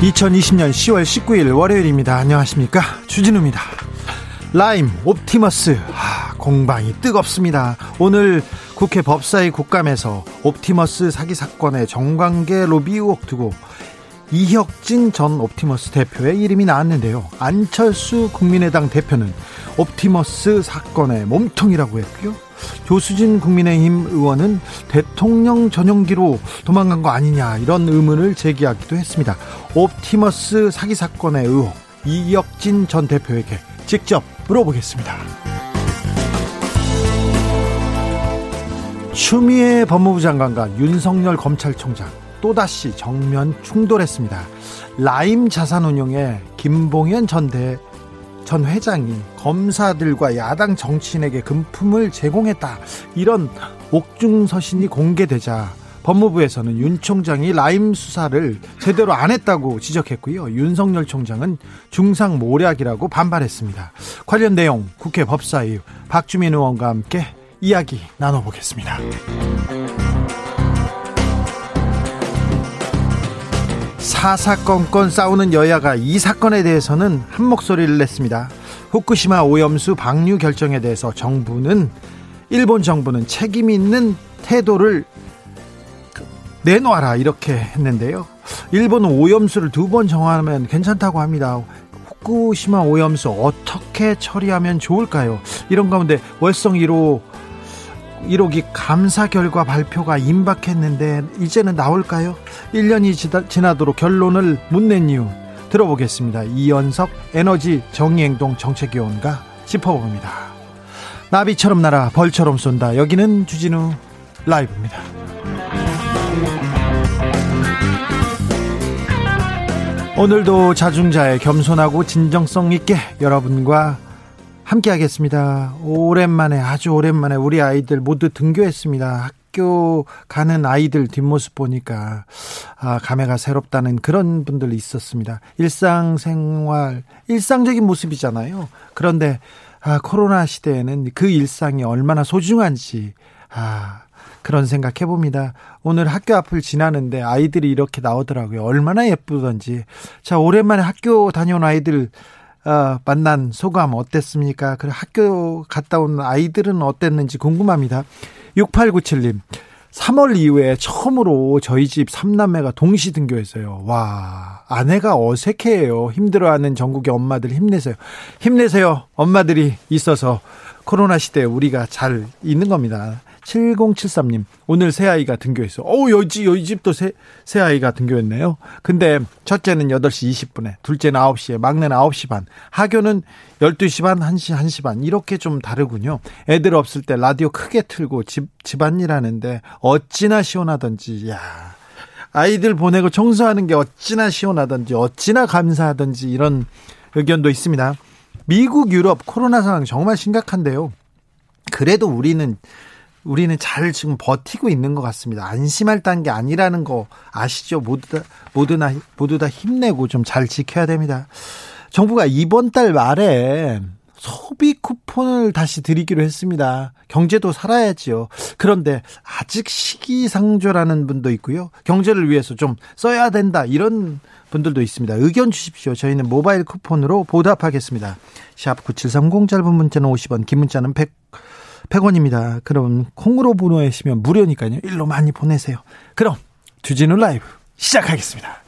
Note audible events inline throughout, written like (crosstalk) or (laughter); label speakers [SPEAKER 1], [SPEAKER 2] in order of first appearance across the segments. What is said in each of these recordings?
[SPEAKER 1] 2020년 10월 19일 월요일입니다. 안녕하십니까? 주진우입니다. 라임, 옵티머스, 아, 공방이 뜨겁습니다. 오늘 국회 법사위 국감에서 옵티머스 사기 사건의 정관계 로비 의혹 두고 이혁진 전 옵티머스 대표의 이름이 나왔는데요. 안철수 국민의당 대표는 옵티머스 사건의 몸통이라고 했고요. 조수진 국민의힘 의원은 대통령 전용기로 도망간 거 아니냐 이런 의문을 제기하기도 했습니다. 옵티머스 사기 사건의 의혹 이혁진 전 대표에게 직접 물어보겠습니다. 추미애 법무부 장관과 윤석열 검찰총장 또다시 정면 충돌했습니다. 라임 자산운용의 김봉현 전 대, 전 회장이 검사들과 야당 정치인에게 금품을 제공했다. 이런 옥중서신이 공개되자 법무부에서는 윤 총장이 라임 수사를 제대로 안 했다고 지적했고요. 윤석열 총장은 중상 모략이라고 반발했습니다. 관련 내용 국회 법사위 박주민 의원과 함께 이야기 나눠보겠습니다. 사사건건 싸우는 여야가 이 사건에 대해서는 한 목소리를 냈습니다. 후쿠시마 오염수 방류 결정에 대해서 정부는 일본 정부는 책임 있는 태도를 내놓아라 이렇게 했는데요. 일본은 오염수를 두 번 정하면 괜찮다고 합니다. 후쿠시마 오염수 어떻게 처리하면 좋을까요? 이런 가운데 월성 1호 1호기 감사 결과 발표가 임박했는데 이제는 나올까요? 1년이 지나도록 결론을 못 낸 이유 들어보겠습니다. 이연석 에너지 정의행동 정책위원과 짚어봅니다. 나비처럼 날아 벌처럼 쏜다. 여기는 주진우 라이브입니다. 오늘도 자중자의 겸손하고 진정성 있게 여러분과 함께 하겠습니다. 오랜만에 아주 오랜만에 우리 아이들 모두 등교했습니다. 학교 가는 아이들 뒷모습 보니까 아, 감회가 새롭다는 그런 분들 있었습니다. 일상생활 일상적인 모습이잖아요. 그런데 아, 코로나 시대에는 그 일상이 얼마나 소중한지 아, 그런 생각 해 봅니다. 오늘 학교 앞을 지나는데 아이들이 이렇게 나오더라고요. 얼마나 예쁘던지. 자, 오랜만에 학교 다녀온 아이들 어, 만난 소감 어땠습니까? 그 학교 갔다 온 아이들은 어땠는지 궁금합니다. 6897님. 3월 이후에 처음으로 저희 집 3남매가 동시 등교했어요. 와, 아내가 어색해요. 힘들어하는 전국의 엄마들 힘내세요. 힘내세요. 엄마들이 있어서 코로나 시대에 우리가 잘 있는 겁니다. 7073님, 오늘 새아이가 등교했어. 어 여지, 여기 집도 새, 새아이가 등교했네요. 근데 첫째는 8시 20분에, 둘째는 9시에, 막내는 9시 반, 하교는 12시 반, 1시, 1시 반, 이렇게 좀 다르군요. 애들 없을 때 라디오 크게 틀고 집, 집안일 하는데 어찌나 시원하던지, 야 아이들 보내고 청소하는 게 어찌나 시원하던지, 어찌나 감사하던지 이런 의견도 있습니다. 미국, 유럽 코로나 상황 정말 심각한데요. 그래도 우리는 우리는 잘 지금 버티고 있는 것 같습니다. 안심할 단계 아니라는 거 아시죠? 모두 다, 모두 다, 모두 다 힘내고 좀 잘 지켜야 됩니다. 정부가 이번 달 말에 소비 쿠폰을 다시 드리기로 했습니다. 경제도 살아야지요. 그런데 아직 시기상조라는 분도 있고요. 경제를 위해서 좀 써야 된다. 이런 분들도 있습니다. 의견 주십시오. 저희는 모바일 쿠폰으로 보답하겠습니다. 샵 9730 짧은 문자는 50원, 긴 문자는 100 100원입니다. 그럼 콩으로 보내시면 무료니까요. 일로 많이 보내세요. 그럼 주진우 라이브 시작하겠습니다.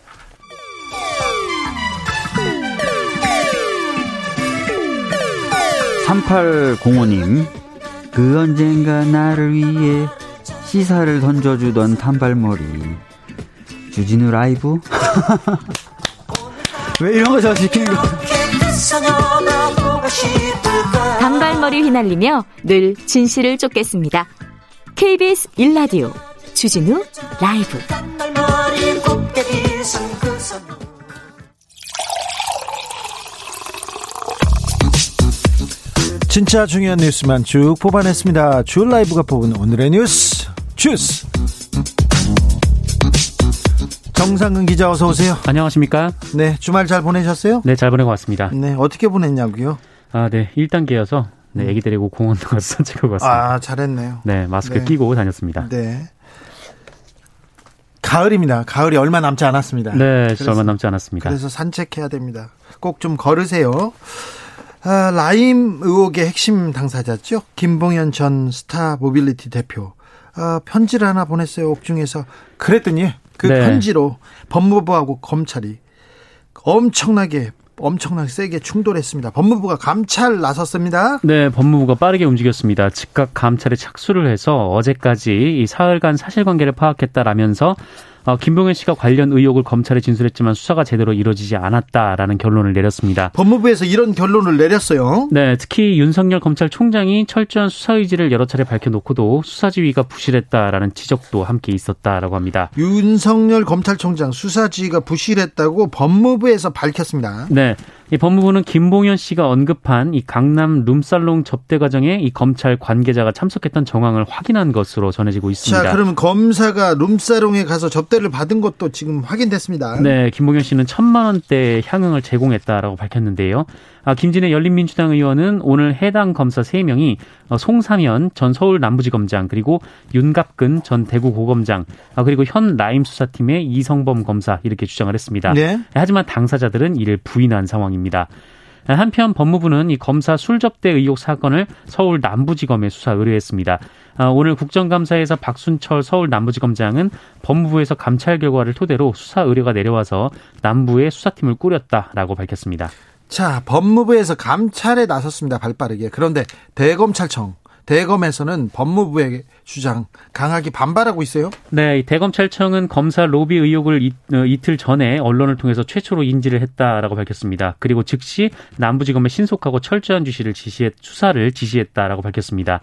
[SPEAKER 2] (3805님) 그 언젠가 나를 위해 시사를 던져주던 단발머리 주진우 라이브 (laughs) 왜 이런 거 저 시키는 거
[SPEAKER 3] 단발머리 휘날리며 늘 진실을 쫓겠습니다. KBS 1라디오 주진우 라이브
[SPEAKER 1] 진짜 중요한 뉴스만 쭉 뽑아냈습니다. 주 라이브가 뽑은 오늘의 뉴스 주스 정상근 기자 어서 오세요.
[SPEAKER 4] 안녕하십니까?
[SPEAKER 1] 네, 주말 잘 보내셨어요?
[SPEAKER 4] 네, 잘 보내고 왔습니다.
[SPEAKER 1] 네, 어떻게 보냈냐고요?
[SPEAKER 4] 아, 네, 1단계여서 네, 애기 데리고 공원 가서 (laughs) 산책하고 왔습니다.
[SPEAKER 1] 아, 잘했네요.
[SPEAKER 4] 네, 마스크
[SPEAKER 1] 네.
[SPEAKER 4] 끼고 다녔습니다.
[SPEAKER 1] 네. 가을입니다. 가을이 얼마 남지 않았습니다.
[SPEAKER 4] 네,
[SPEAKER 1] 그래서-
[SPEAKER 4] 얼마 남지 않았습니다.
[SPEAKER 1] 그래서 산책해야 됩니다. 꼭 좀 걸으세요. 아, 라임 의혹의 핵심 당사자죠. 김봉현 전 스타 모빌리티 대표. 아, 편지를 하나 보냈어요. 옥중에서. 그랬더니 그
[SPEAKER 4] 네.
[SPEAKER 1] 편지로 법무부하고 검찰이 엄청나게 엄청나게 세게 충돌했습니다. 법무부가 감찰 나섰습니다.
[SPEAKER 4] 네, 법무부가 빠르게 움직였습니다. 즉각 감찰에 착수를 해서 어제까지 이 사흘간 사실관계를 파악했다라면서 어, 김봉현 씨가 관련 의혹을 검찰에 진술했지만 수사가 제대로 이루어지지 않았다라는 결론을 내렸습니다.
[SPEAKER 1] 법무부에서 이런 결론을 내렸어요.
[SPEAKER 4] 네, 특히 윤석열 검찰총장이 철저한 수사 의지를 여러 차례 밝혀놓고도 수사 지휘가 부실했다라는 지적도 함께 있었다라고 합니다.
[SPEAKER 1] 윤석열 검찰총장 수사지휘가 부실했다고 법무부에서 밝혔습니다.
[SPEAKER 4] 네. 이 법무부는 김봉현 씨가 언급한 이 강남 룸살롱 접대 과정에 이 검찰 관계자가 참석했던 정황을 확인한 것으로 전해지고 있습니다.
[SPEAKER 1] 자, 그러면 검사가 룸사롱에 가서 접대를 받은 것도 지금 확인됐습니다.
[SPEAKER 4] 네, 김봉현 씨는 천만 원대 향응을 제공했다라고 밝혔는데요. 아, 김진애 열린민주당 의원은 오늘 해당 검사 3명이 어, 송사면 전 서울 남부지검장 그리고 윤갑근 전 대구고검장 아, 그리고 현 라임 수사팀의 이성범 검사 이렇게 주장을 했습니다.
[SPEAKER 1] 네.
[SPEAKER 4] 하지만 당사자들은 이를 부인한 상황입니다. 한편 법무부는 이 검사 술접대 의혹 사건을 서울 남부지검에 수사 의뢰했습니다. 아, 오늘 국정감사에서 박순철 서울 남부지검장은 법무부에서 감찰 결과를 토대로 수사 의뢰가 내려와서 남부에 수사팀을 꾸렸다라고 밝혔습니다.
[SPEAKER 1] 자, 법무부에서 감찰에 나섰습니다. 발빠르게. 그런데 대검찰청, 대검에서는 법무부의 주장 강하게 반발하고 있어요.
[SPEAKER 4] 네, 이 대검찰청은 검사 로비 의혹을 이, 어, 이틀 전에 언론을 통해서 최초로 인지를 했다라고 밝혔습니다. 그리고 즉시 남부지검에 신속하고 철저한 지시를 지시했 수사를 지시했다라고 밝혔습니다.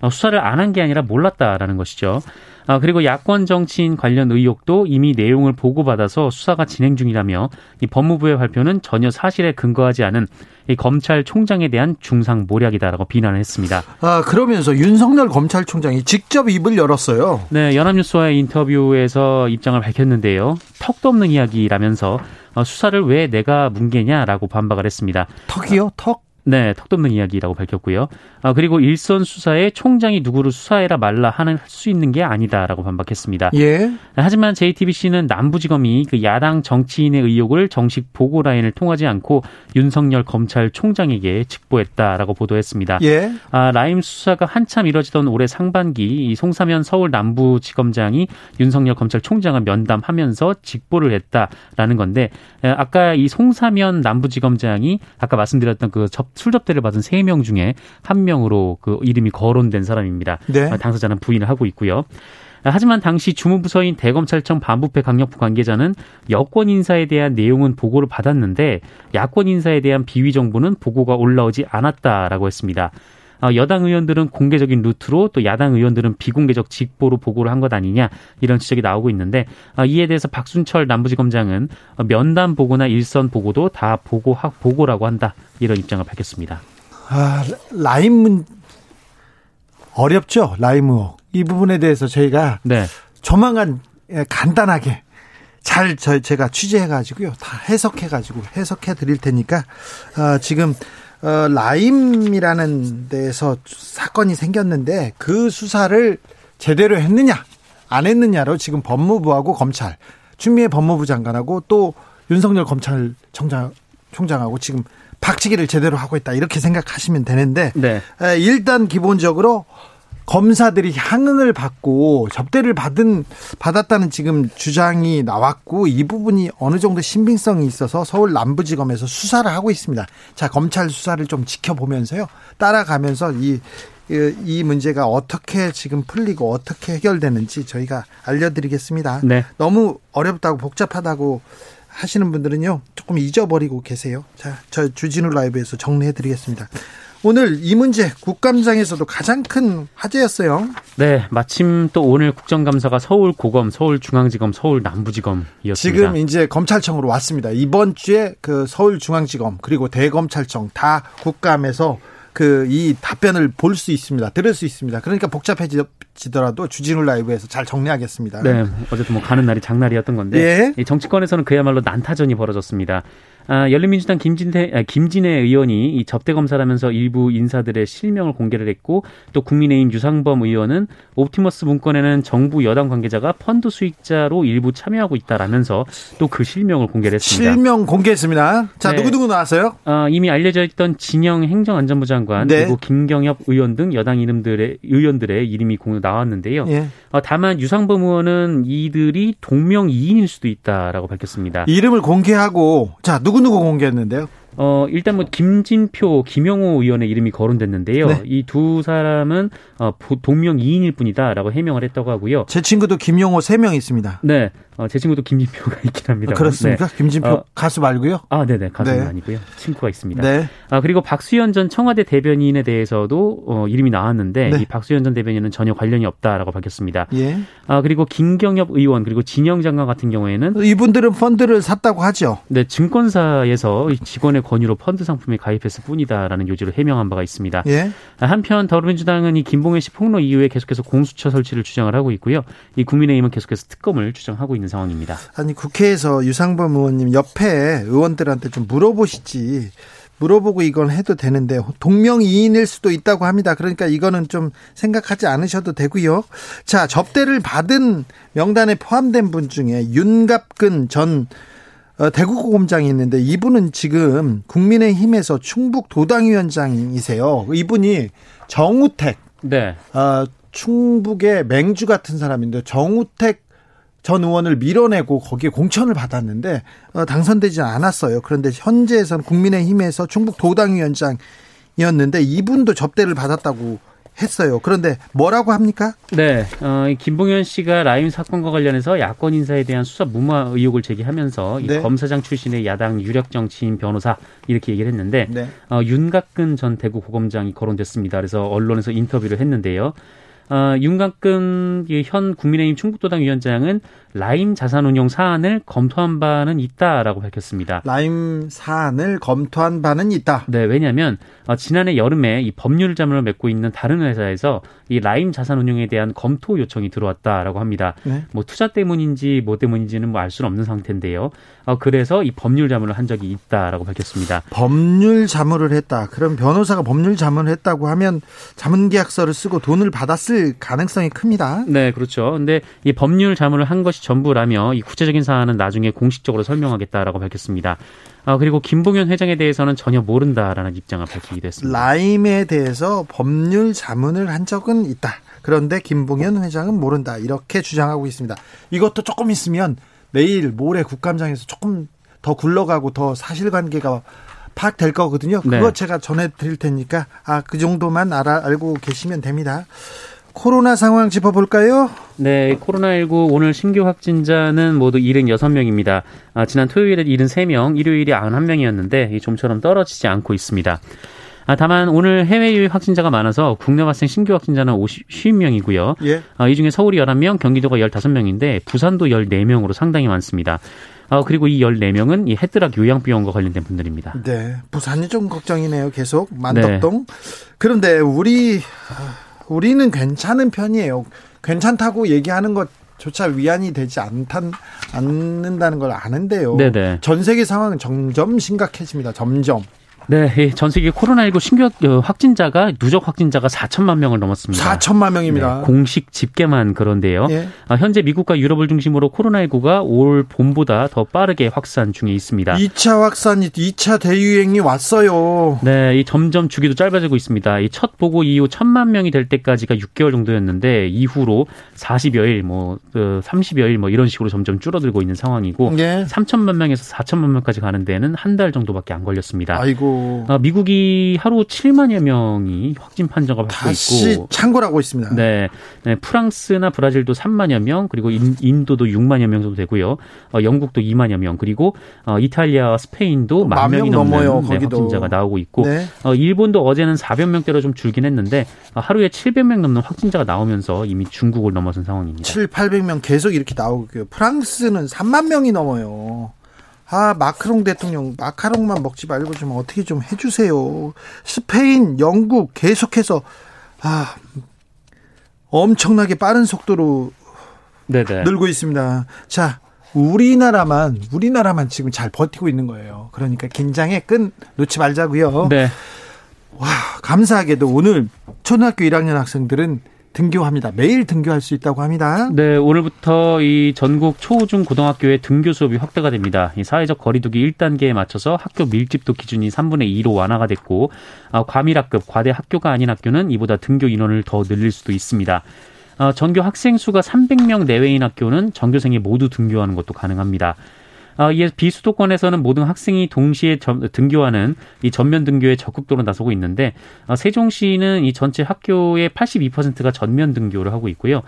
[SPEAKER 4] 어, 수사를 안 한 게 아니라 몰랐다라는 것이죠. 아, 그리고 야권 정치인 관련 의혹도 이미 내용을 보고받아서 수사가 진행 중이라며 이 법무부의 발표는 전혀 사실에 근거하지 않은 이 검찰총장에 대한 중상 모략이다라고 비난을 했습니다.
[SPEAKER 1] 아, 그러면서 윤석열 검찰총장이 직접 입을 열었어요.
[SPEAKER 4] 네, 연합뉴스와의 인터뷰에서 입장을 밝혔는데요. 턱도 없는 이야기라면서 어, 수사를 왜 내가 뭉개냐라고 반박을 했습니다.
[SPEAKER 1] 턱이요? 턱?
[SPEAKER 4] 네, 턱도 없는 이야기라고 밝혔고요. 아, 그리고 일선 수사에 총장이 누구를 수사해라 말라 하는 할 수 있는 게 아니다라고 반박했습니다.
[SPEAKER 1] 예.
[SPEAKER 4] 하지만 JTBC는 남부지검이 그 야당 정치인의 의혹을 정식 보고 라인을 통하지 않고 윤석열 검찰총장에게 직보했다라고 보도했습니다.
[SPEAKER 1] 예.
[SPEAKER 4] 아, 라임 수사가 한참 이뤄지던 올해 상반기 이 송사면 서울 남부지검장이 윤석열 검찰총장을 면담하면서 직보를 했다라는 건데 에, 아까 이 송사면 남부지검장이 아까 말씀드렸던 그 접, 술접대를 받은 세 명 중에 한 명으로 그 이름이 거론된 사람입니다.
[SPEAKER 1] 네.
[SPEAKER 4] 아, 당사자는 부인을 하고 있고요. 아, 하지만 당시 주무부서인 대검찰청 반부패 강력부 관계자는 여권 인사에 대한 내용은 보고를 받았는데 야권 인사에 대한 비위 정보는 보고가 올라오지 않았다라고 했습니다. 아, 여당 의원들은 공개적인 루트로 또 야당 의원들은 비공개적 직보로 보고를 한 것 아니냐 이런 지적이 나오고 있는데 아, 이에 대해서 박순철 남부지검장은 어, 면담 보고나 일선 보고도 다 보고 보고라고 한다 이런 입장을 밝혔습니다.
[SPEAKER 1] 아, 라임 문 어렵죠? 라임 의혹. 이 부분에 대해서 저희가
[SPEAKER 4] 네.
[SPEAKER 1] 조만간 예, 간단하게 잘 저, 제가 취재해가지고요. 다 해석해가지고 해석해 드릴 테니까, 어, 지금, 어, 라임이라는 데에서 사건이 생겼는데 그 수사를 제대로 했느냐, 안 했느냐로 지금 법무부하고 검찰, 추미애 법무부 장관하고 또 윤석열 검찰총장, 총장하고 지금 박치기를 제대로 하고 있다. 이렇게 생각하시면 되는데,
[SPEAKER 4] 네.
[SPEAKER 1] 에, 일단 기본적으로 검사들이 향응을 받고 접대를 받은 받았다는 지금 주장이 나왔고 이 부분이 어느 정도 신빙성이 있어서 서울 남부지검에서 수사를 하고 있습니다. 자 검찰 수사를 좀 지켜보면서요 따라가면서 이 이, 이 문제가 어떻게 지금 풀리고 어떻게 해결되는지 저희가 알려드리겠습니다.
[SPEAKER 4] 네.
[SPEAKER 1] 너무 어렵다고 복잡하다고 하시는 분들은요 조금 잊어버리고 계세요. 자, 저 주진우 라이브에서 정리해드리겠습니다. 오늘 이 문제 국감장에서도 가장 큰 화제였어요.
[SPEAKER 4] 네, 마침 또 오늘 국정감사가 서울 고검, 서울중앙지검, 서울남부지검이었습니다.
[SPEAKER 1] 지금 이제 검찰청으로 왔습니다. 이번 주에 그 서울중앙지검 그리고 대검찰청 다 국감에서 그 이 답변을 볼 수 있습니다. 들을 수 있습니다. 그러니까 복잡해지더라도 주진우 라이브에서 잘 정리하겠습니다.
[SPEAKER 4] 네, 어쨌든 뭐 가는 날이 장날이었던 건데
[SPEAKER 1] 예.
[SPEAKER 4] 정치권에서는 그야말로 난타전이 벌어졌습니다. 아, 열린민주당 김진태, 아, 김진애 의원이 이 접대 검사라면서 일부 인사들의 실명을 공개를 했고 또 국민의힘 유상범 의원은 옵티머스 문건에는 정부 여당 관계자가 펀드 수익자로 일부 참여하고 있다라면서 또 그 실명을 공개를 했습니다.
[SPEAKER 1] 실명 공개했습니다. 자,
[SPEAKER 4] 네.
[SPEAKER 1] 누구누구 나왔어요?
[SPEAKER 4] 어, 이미 알려져 있던 진영 행정안전부 장관
[SPEAKER 1] 네.
[SPEAKER 4] 그리고 김경엽 의원 등 여당 이름들의 의원들의 이름이 공 나왔는데요.
[SPEAKER 1] 예.
[SPEAKER 4] 어, 다만 유상범 의원은 이들이 동명 이인일 수도 있다라고 밝혔습니다.
[SPEAKER 1] 이름을 공개하고 자, 누구 누구 공개했는데요?
[SPEAKER 4] 어, 일단 뭐 김진표, 김영호 의원의 이름이 거론됐는데요.
[SPEAKER 1] 네.
[SPEAKER 4] 이두 사람은 어, 보- 동명 이인일 뿐이다라고 해명을 했다고 하고요.
[SPEAKER 1] 제 친구도 김용호 세 명 있습니다.
[SPEAKER 4] 네, 어, 제 친구도 김진표가 (laughs) 있긴 합니다.
[SPEAKER 1] 그렇습니까? 김진표
[SPEAKER 4] 어.
[SPEAKER 1] 가수 말고요.
[SPEAKER 4] 아, 네네 가수는
[SPEAKER 1] 네.
[SPEAKER 4] 아니고요. 친구가 있습니다.
[SPEAKER 1] 네.
[SPEAKER 4] 아, 그리고 박수현 전 청와대 대변인에 대해서도 어, 이름이 나왔는데
[SPEAKER 1] 네.
[SPEAKER 4] 이 박수현 전 대변인은 전혀 관련이 없다라고 밝혔습니다.
[SPEAKER 1] 예.
[SPEAKER 4] 아, 그리고 김경엽 의원 그리고 진영 장관 같은 경우에는
[SPEAKER 1] 이분들은 펀드를 샀다고 하죠.
[SPEAKER 4] 네, 증권사에서 이 직원의 권유로 펀드 상품에 가입했을 뿐이다라는 요지로 해명한 바가 있습니다.
[SPEAKER 1] 예.
[SPEAKER 4] 아, 한편 더불어민주당은 이 김봉현 씨 폭로 이후에 계속해서 공수처 설치를 주장을 하고 있고요. 이 국민의힘은 계속해서 특검을 주장하고 있는 상황입니다.
[SPEAKER 1] 아니 국회에서 유상범 의원님 옆에 의원들한테 좀 물어보시지. 물어보고 이건 해도 되는데 동명이인일 수도 있다고 합니다. 그러니까 이거는 좀 생각하지 않으셔도 되고요. 자, 접대를 받은 명단에 포함된 분 중에 윤갑근 전 어, 대구고검장이 있는데 이분은 지금 국민의힘에서 충북 도당위원장이세요. 이분이 정우택
[SPEAKER 4] 네.
[SPEAKER 1] 어, 충북의 맹주 같은 사람인데 정우택 전 의원을 밀어내고 거기에 공천을 받았는데 어, 당선되지 않았어요. 그런데 현재에서는 국민의힘에서 충북 도당위원장이었는데 이분도 접대를 받았다고 했어요. 그런데 뭐라고 합니까?
[SPEAKER 4] 네, 어, 이 김봉현 씨가 라임 사건과 관련해서 야권 인사에 대한 수사 무마 의혹을 제기하면서 이
[SPEAKER 1] 네.
[SPEAKER 4] 검사장 출신의 야당 유력 정치인 변호사 이렇게 얘기를 했는데
[SPEAKER 1] 네.
[SPEAKER 4] 어, 윤갑근 전 대구 고검장이 거론됐습니다. 그래서 언론에서 인터뷰를 했는데요. 어, 윤갑근 이현 국민의힘 충북도당 위원장은 라임 자산운용 사안을 검토한 바는 있다라고 밝혔습니다.
[SPEAKER 1] 라임 사안을 검토한 바는 있다.
[SPEAKER 4] 네, 왜냐하면 어, 지난해 여름에 이 법률 자문을 맺고 있는 다른 회사에서 이 라임 자산운용에 대한 검토 요청이 들어왔다라고 합니다.
[SPEAKER 1] 네.
[SPEAKER 4] 뭐 투자 때문인지 뭐 때문인지는 뭐 알 수는 없는 상태인데요. 어, 그래서 이 법률 자문을 한 적이 있다라고 밝혔습니다.
[SPEAKER 1] 법률 자문을 했다. 그럼 변호사가 법률 자문을 했다고 하면 자문 계약서를 쓰고 돈을 받았을 가능성이 큽니다.
[SPEAKER 4] 네, 그렇죠. 근데 이 법률 자문을 한 것이 전부라며 이 구체적인 사안은 나중에 공식적으로 설명하겠다라고 밝혔습니다. 아, 그리고 김봉현 회장에 대해서는 전혀 모른다라는 입장을 밝히기도 했습니다.
[SPEAKER 1] 라임에 대해서 법률 자문을 한 적은 있다. 그런데 김봉현 회장은 모른다. 이렇게 주장하고 있습니다. 이것도 조금 있으면 내일 모레 국감장에서 조금 더 굴러가고 더 사실관계가 파악될 거거든요. 그거
[SPEAKER 4] 네.
[SPEAKER 1] 제가 전해드릴 테니까 아 그 정도만 알아 알고 계시면 됩니다. 코로나 상황 짚어볼까요?
[SPEAKER 4] 네, 코로나19 오늘 신규 확진자는 모두 76명입니다. 아, 지난 토요일에 73명, 일요일에 91명이었는데 이 좀처럼 떨어지지 않고 있습니다. 아, 다만 오늘 해외 유입 확진자가 많아서 국내 발생 신규 확진자는 50, 50명이고요.
[SPEAKER 1] 예.
[SPEAKER 4] 아, 이 중에 서울이 11명, 경기도가 15명인데 부산도 14명으로 상당히 많습니다. 아, 그리고 이 14명은 이 헤드락 요양병원과 관련된 분들입니다.
[SPEAKER 1] 네, 부산이 좀 걱정이네요. 계속 만덕동. 그런데 우리 아, 우리는 괜찮은 편이에요. 괜찮다고 얘기하는 것 조차 위안이 되지 않단 않는다는 걸 아는데요.
[SPEAKER 4] 네네.
[SPEAKER 1] 전 세계 상황은 점점 심각해집니다. 점점.
[SPEAKER 4] 네, 이전 세계 코로나19 신규 확- 어, 확진자가 누적 확진자가 4천만 명을 넘었습니다.
[SPEAKER 1] 4천만 명입니다.
[SPEAKER 4] 네, 공식 집계만 그런데요.
[SPEAKER 1] 예.
[SPEAKER 4] 아, 현재 미국과 유럽을 중심으로 코로나19가 올 봄보다 더 빠르게 확산 중에 있습니다.
[SPEAKER 1] 2차 확산이 2차 대유행이 왔어요.
[SPEAKER 4] 네, 이 점점 주기도 짧아지고 있습니다. 이첫 보고 이후 천만 명이 될 때까지가 6개월 정도였는데 이후로 40여일, 뭐 어, 30여일 뭐 이런 식으로 점점 줄어들고 있는 상황이고
[SPEAKER 1] 예.
[SPEAKER 4] 3천만 명에서 4천만 명까지 가는 데는 한 달 정도밖에 안 걸렸습니다.
[SPEAKER 1] 아이고 아이고.
[SPEAKER 4] 어, 미국이 하루 7만여 명이 확진 판정을 받고
[SPEAKER 1] 다시
[SPEAKER 4] 있고
[SPEAKER 1] 창궐하고 있습니다.
[SPEAKER 4] 네, 네, 프랑스나 브라질도 3만여 명, 그리고 인, 도도 6만여 명 정도 되고요. 어, 영국도 2만여 명, 그리고 어, 이탈리아와 스페인도 만 명이 넘는
[SPEAKER 1] 넘어요,
[SPEAKER 4] 네. 확진자가 나오고 있고,
[SPEAKER 1] 네.
[SPEAKER 4] 어, 일본도 어제는 400명대로 좀 줄긴 했는데 어, 하루에 700명 넘는 확진자가 나오면서 이미 중국을 넘어선 상황입니다.
[SPEAKER 1] 7, 800명 계속 이렇게 나오고 있고요. 프랑스는 3만 명이 넘어요. 아, 마크롱 대통령, 마카롱만 먹지 말고 좀 어떻게 좀 해주세요. 스페인, 영국 계속해서, 아, 엄청나게 빠른 속도로
[SPEAKER 4] 네네.
[SPEAKER 1] 늘고 있습니다. 자, 우리나라만, 우리나라만 지금 잘 버티고 있는 거예요. 그러니까 긴장의 끈 놓지 말자고요.
[SPEAKER 4] 네.
[SPEAKER 1] 와, 감사하게도 오늘 초등학교 1학년 학생들은 등교합니다. 매일 등교할 수 있다고 합니다.
[SPEAKER 4] 네, 오늘부터 이 전국 초, 중, 고등학교의 등교 수업이 확대가 됩니다. 이 사회적 거리두기 1단계에 맞춰서 학교 밀집도 기준이 3분의 2로 완화가 됐고, 아, 과밀학급, 과대 학교가 아닌 학교는 이보다 등교 인원을 더 늘릴 수도 있습니다. 어, 전교 학생 수가 300명 내외인 학교는 전교생이 모두 등교하는 것도 가능합니다. 어, 이에 비수도권에서는 모든 학생이 동시에 점, 등교하는 이 전면 등교에 적극적으로 나서고 있는데 어, 세종시는 이 전체 학교의 82%가 전면 등교를 하고 있고요.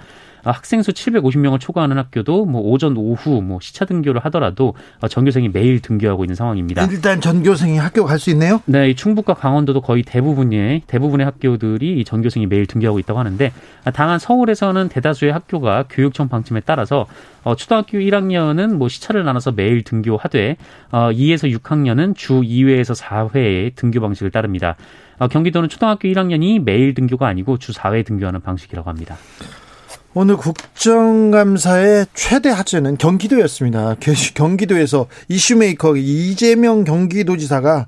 [SPEAKER 4] 아, 학생 수 750명을 초과하는 학교도 뭐 오전 오후 뭐 시차 등교를 하더라도 어, 전교생이 매일 등교하고 있는 상황입니다.
[SPEAKER 1] 일단 전교생이 학교 갈 수 있네요.
[SPEAKER 4] 네, 이 충북과 강원도도 거의 대부분의 대부분의 학교들이 이 전교생이 매일 등교하고 있다고 하는데 아, 다만 서울에서는 대다수의 학교가 교육청 방침에 따라서 어, 초등학교 1학년은 뭐 시차를 나눠서 매일 등교하되 어, 2에서 6학년은 주 2회에서 4회의 등교 방식을 따릅니다. 어, 경기도는 초등학교 1학년이 매일 등교가 아니고 주 4회 등교하는 방식이라고 합니다.
[SPEAKER 1] 오늘 국정감사의 최대 화제는 경기도였습니다. 겨- 경기도에서 이슈메이커 이재명 경기도지사가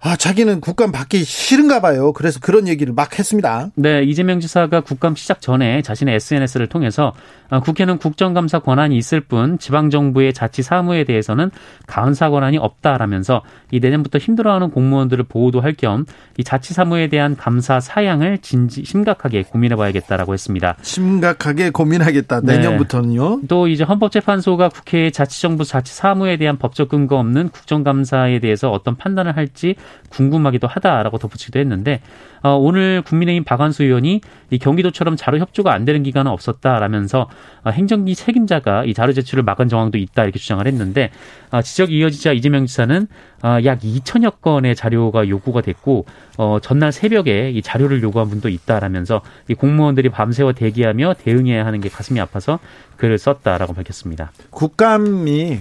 [SPEAKER 1] 아, 자기는 국감 받기 싫은가 봐요. 그래서 그런 얘기를 막 했습니다.
[SPEAKER 4] 네, 이재명 지사가 국감 시작 전에 자신의 SNS를 통해서 어, 국회는 국정감사 권한이 있을 뿐 지방정부의 자치 사무에 대해서는 감사 권한이 없다라면서 이 내년부터 힘들어하는 공무원들을 보호도 할 겸 이 자치 사무에 대한 감사 사양을 진지 심각하게 고민해봐야겠다라고 했습니다.
[SPEAKER 1] 심각하게 고민하겠다.
[SPEAKER 4] 네.
[SPEAKER 1] 내년부터는요.
[SPEAKER 4] 또 이제 헌법재판소가 국회의 자치정부 자치 사무에 대한 법적 근거 없는 국정감사에 대해서 어떤 판단을 할지 궁금하기도 하다라고 덧붙이기도 했는데 어, 오늘 국민의힘 박한수 의원이 이 경기도처럼 자료 협조가 안 되는 기간은 없었다라면서 어, 행정기 책임자가 이 자료 제출을 막은 정황도 있다 이렇게 주장을 했는데 어, 지적이 이어지자 이재명 지사는 어, 약 2천여 건의 자료가 요구가 됐고 어, 전날 새벽에 이 자료를 요구한 분도 있다라면서 이 공무원들이 밤새워 대기하며 대응해야 하는 게 가슴이 아파서 글을 썼다라고 밝혔습니다.
[SPEAKER 1] 국감이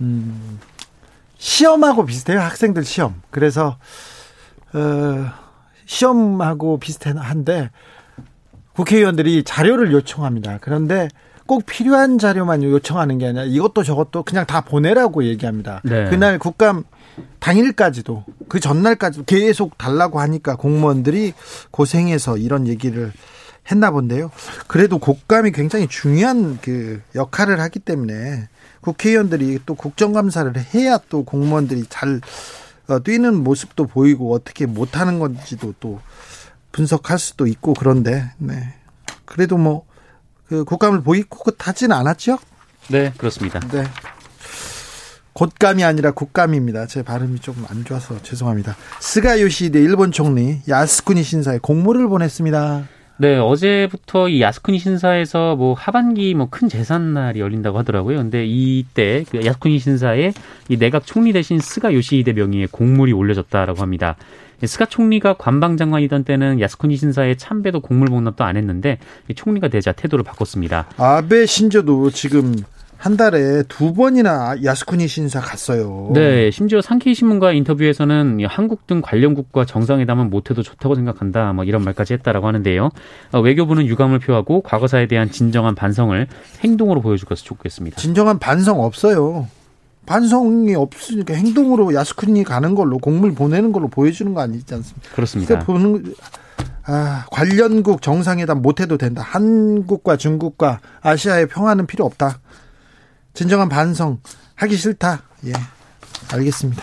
[SPEAKER 1] 음, 시험하고 비슷해요. 학생들 시험. 그래서 어, 시험하고 비슷한데 국회의원들이 자료를 요청합니다. 그런데 꼭 필요한 자료만 요청하는 게 아니라 이것도 저것도 그냥 다 보내라고 얘기합니다.
[SPEAKER 4] 네.
[SPEAKER 1] 그날 국감 당일까지도 그 전날까지도 계속 달라고 하니까 공무원들이 고생해서 이런 얘기를 했나 본데요. 그래도 국감이 굉장히 중요한 그 역할을 하기 때문에 국회의원들이 또 국정감사를 해야 또 공무원들이 잘 어, 뛰는 모습도 보이고 어떻게 못하는 건지도 또 분석할 수도 있고 그런데 네. 그래도 뭐 그 국감을 보이콧하지는 않았죠.
[SPEAKER 4] 네, 그렇습니다.
[SPEAKER 1] 네. 곶감이 아니라 국감입니다. 제 발음이 조금 안 좋아서 죄송합니다. 스가 요시히데 일본 총리 야스쿠니 신사에 공모를 보냈습니다.
[SPEAKER 4] 네, 어제부터 이 야스쿠니 신사에서 뭐 하반기 뭐 큰 재산 날이 열린다고 하더라고요. 근데 이때 그 야스쿠니 신사에 이 내각 총리 대신 스가 요시히데 명의의 공물이 올려졌다라고 합니다. 스가 총리가 관방장관이던 때는 야스쿠니 신사에 참배도 공물 봉납도 안 했는데 이 총리가 되자 태도를 바꿨습니다.
[SPEAKER 1] 아베 신조도 지금 한 달에 두 번이나 야스쿠니 신사 갔어요.
[SPEAKER 4] 네, 심지어 산케이 신문과 인터뷰에서는 한국 등 관련국과 정상회담은 못해도 좋다고 생각한다. 뭐 이런 말까지 했다라고 하는데요. 어, 외교부는 유감을 표하고 과거사에 대한 진정한 반성을 행동으로 보여줄 것을 촉구했습니다.
[SPEAKER 1] 진정한 반성 없어요. 반성이 없으니까 행동으로 야스쿠니 가는 걸로 공물 보내는 걸로 보여주는 거 아니지 않습니까?
[SPEAKER 4] 그렇습니다.
[SPEAKER 1] 보는 아, 관련국 정상회담 못해도 된다. 한국과 중국과 아시아의 평화는 필요 없다. 진정한 반성 하기 싫다. 예, 알겠습니다.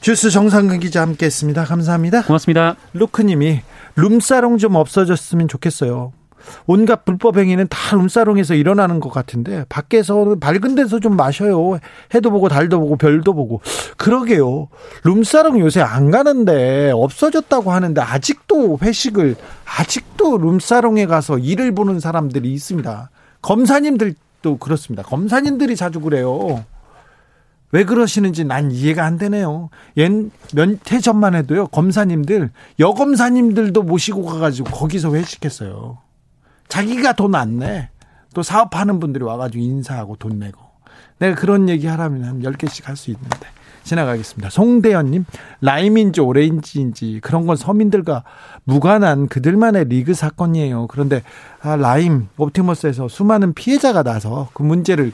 [SPEAKER 1] 주스 정상근 기자 함께했습니다. 감사합니다.
[SPEAKER 4] 고맙습니다.
[SPEAKER 1] 루크님이 룸사롱 좀 없어졌으면 좋겠어요. 온갖 불법 행위는 다 룸사롱에서 일어나는 것 같은데 밖에서 밝은 데서 좀 마셔요. 해도 보고 달도 보고 별도 보고 그러게요. 룸사롱 요새 안 가는데 없어졌다고 하는데 아직도 회식을 아직도 룸사롱에 가서 일을 보는 사람들이 있습니다. 검사님들 도 그렇습니다. 검사님들이 자주 그래요. 왜 그러시는지 난 이해가 안 되네요. 옛몇해 전만 해도요, 검사님들, 여검사님들도 모시고 가가지고 거기서 회식했어요. 자기가 돈 안 내. 또 사업하는 분들이 와가지고 인사하고 돈 내고. 내가 그런 얘기 하라면 한 10개씩 할 수 있는데. 지나가겠습니다. 송대현님, 라임인지 오렌지인지 그런 건 서민들과 무관한 그들만의 리그 사건이에요. 그런데 아, 라임, 옵티머스에서 수많은 피해자가 나서 그 문제를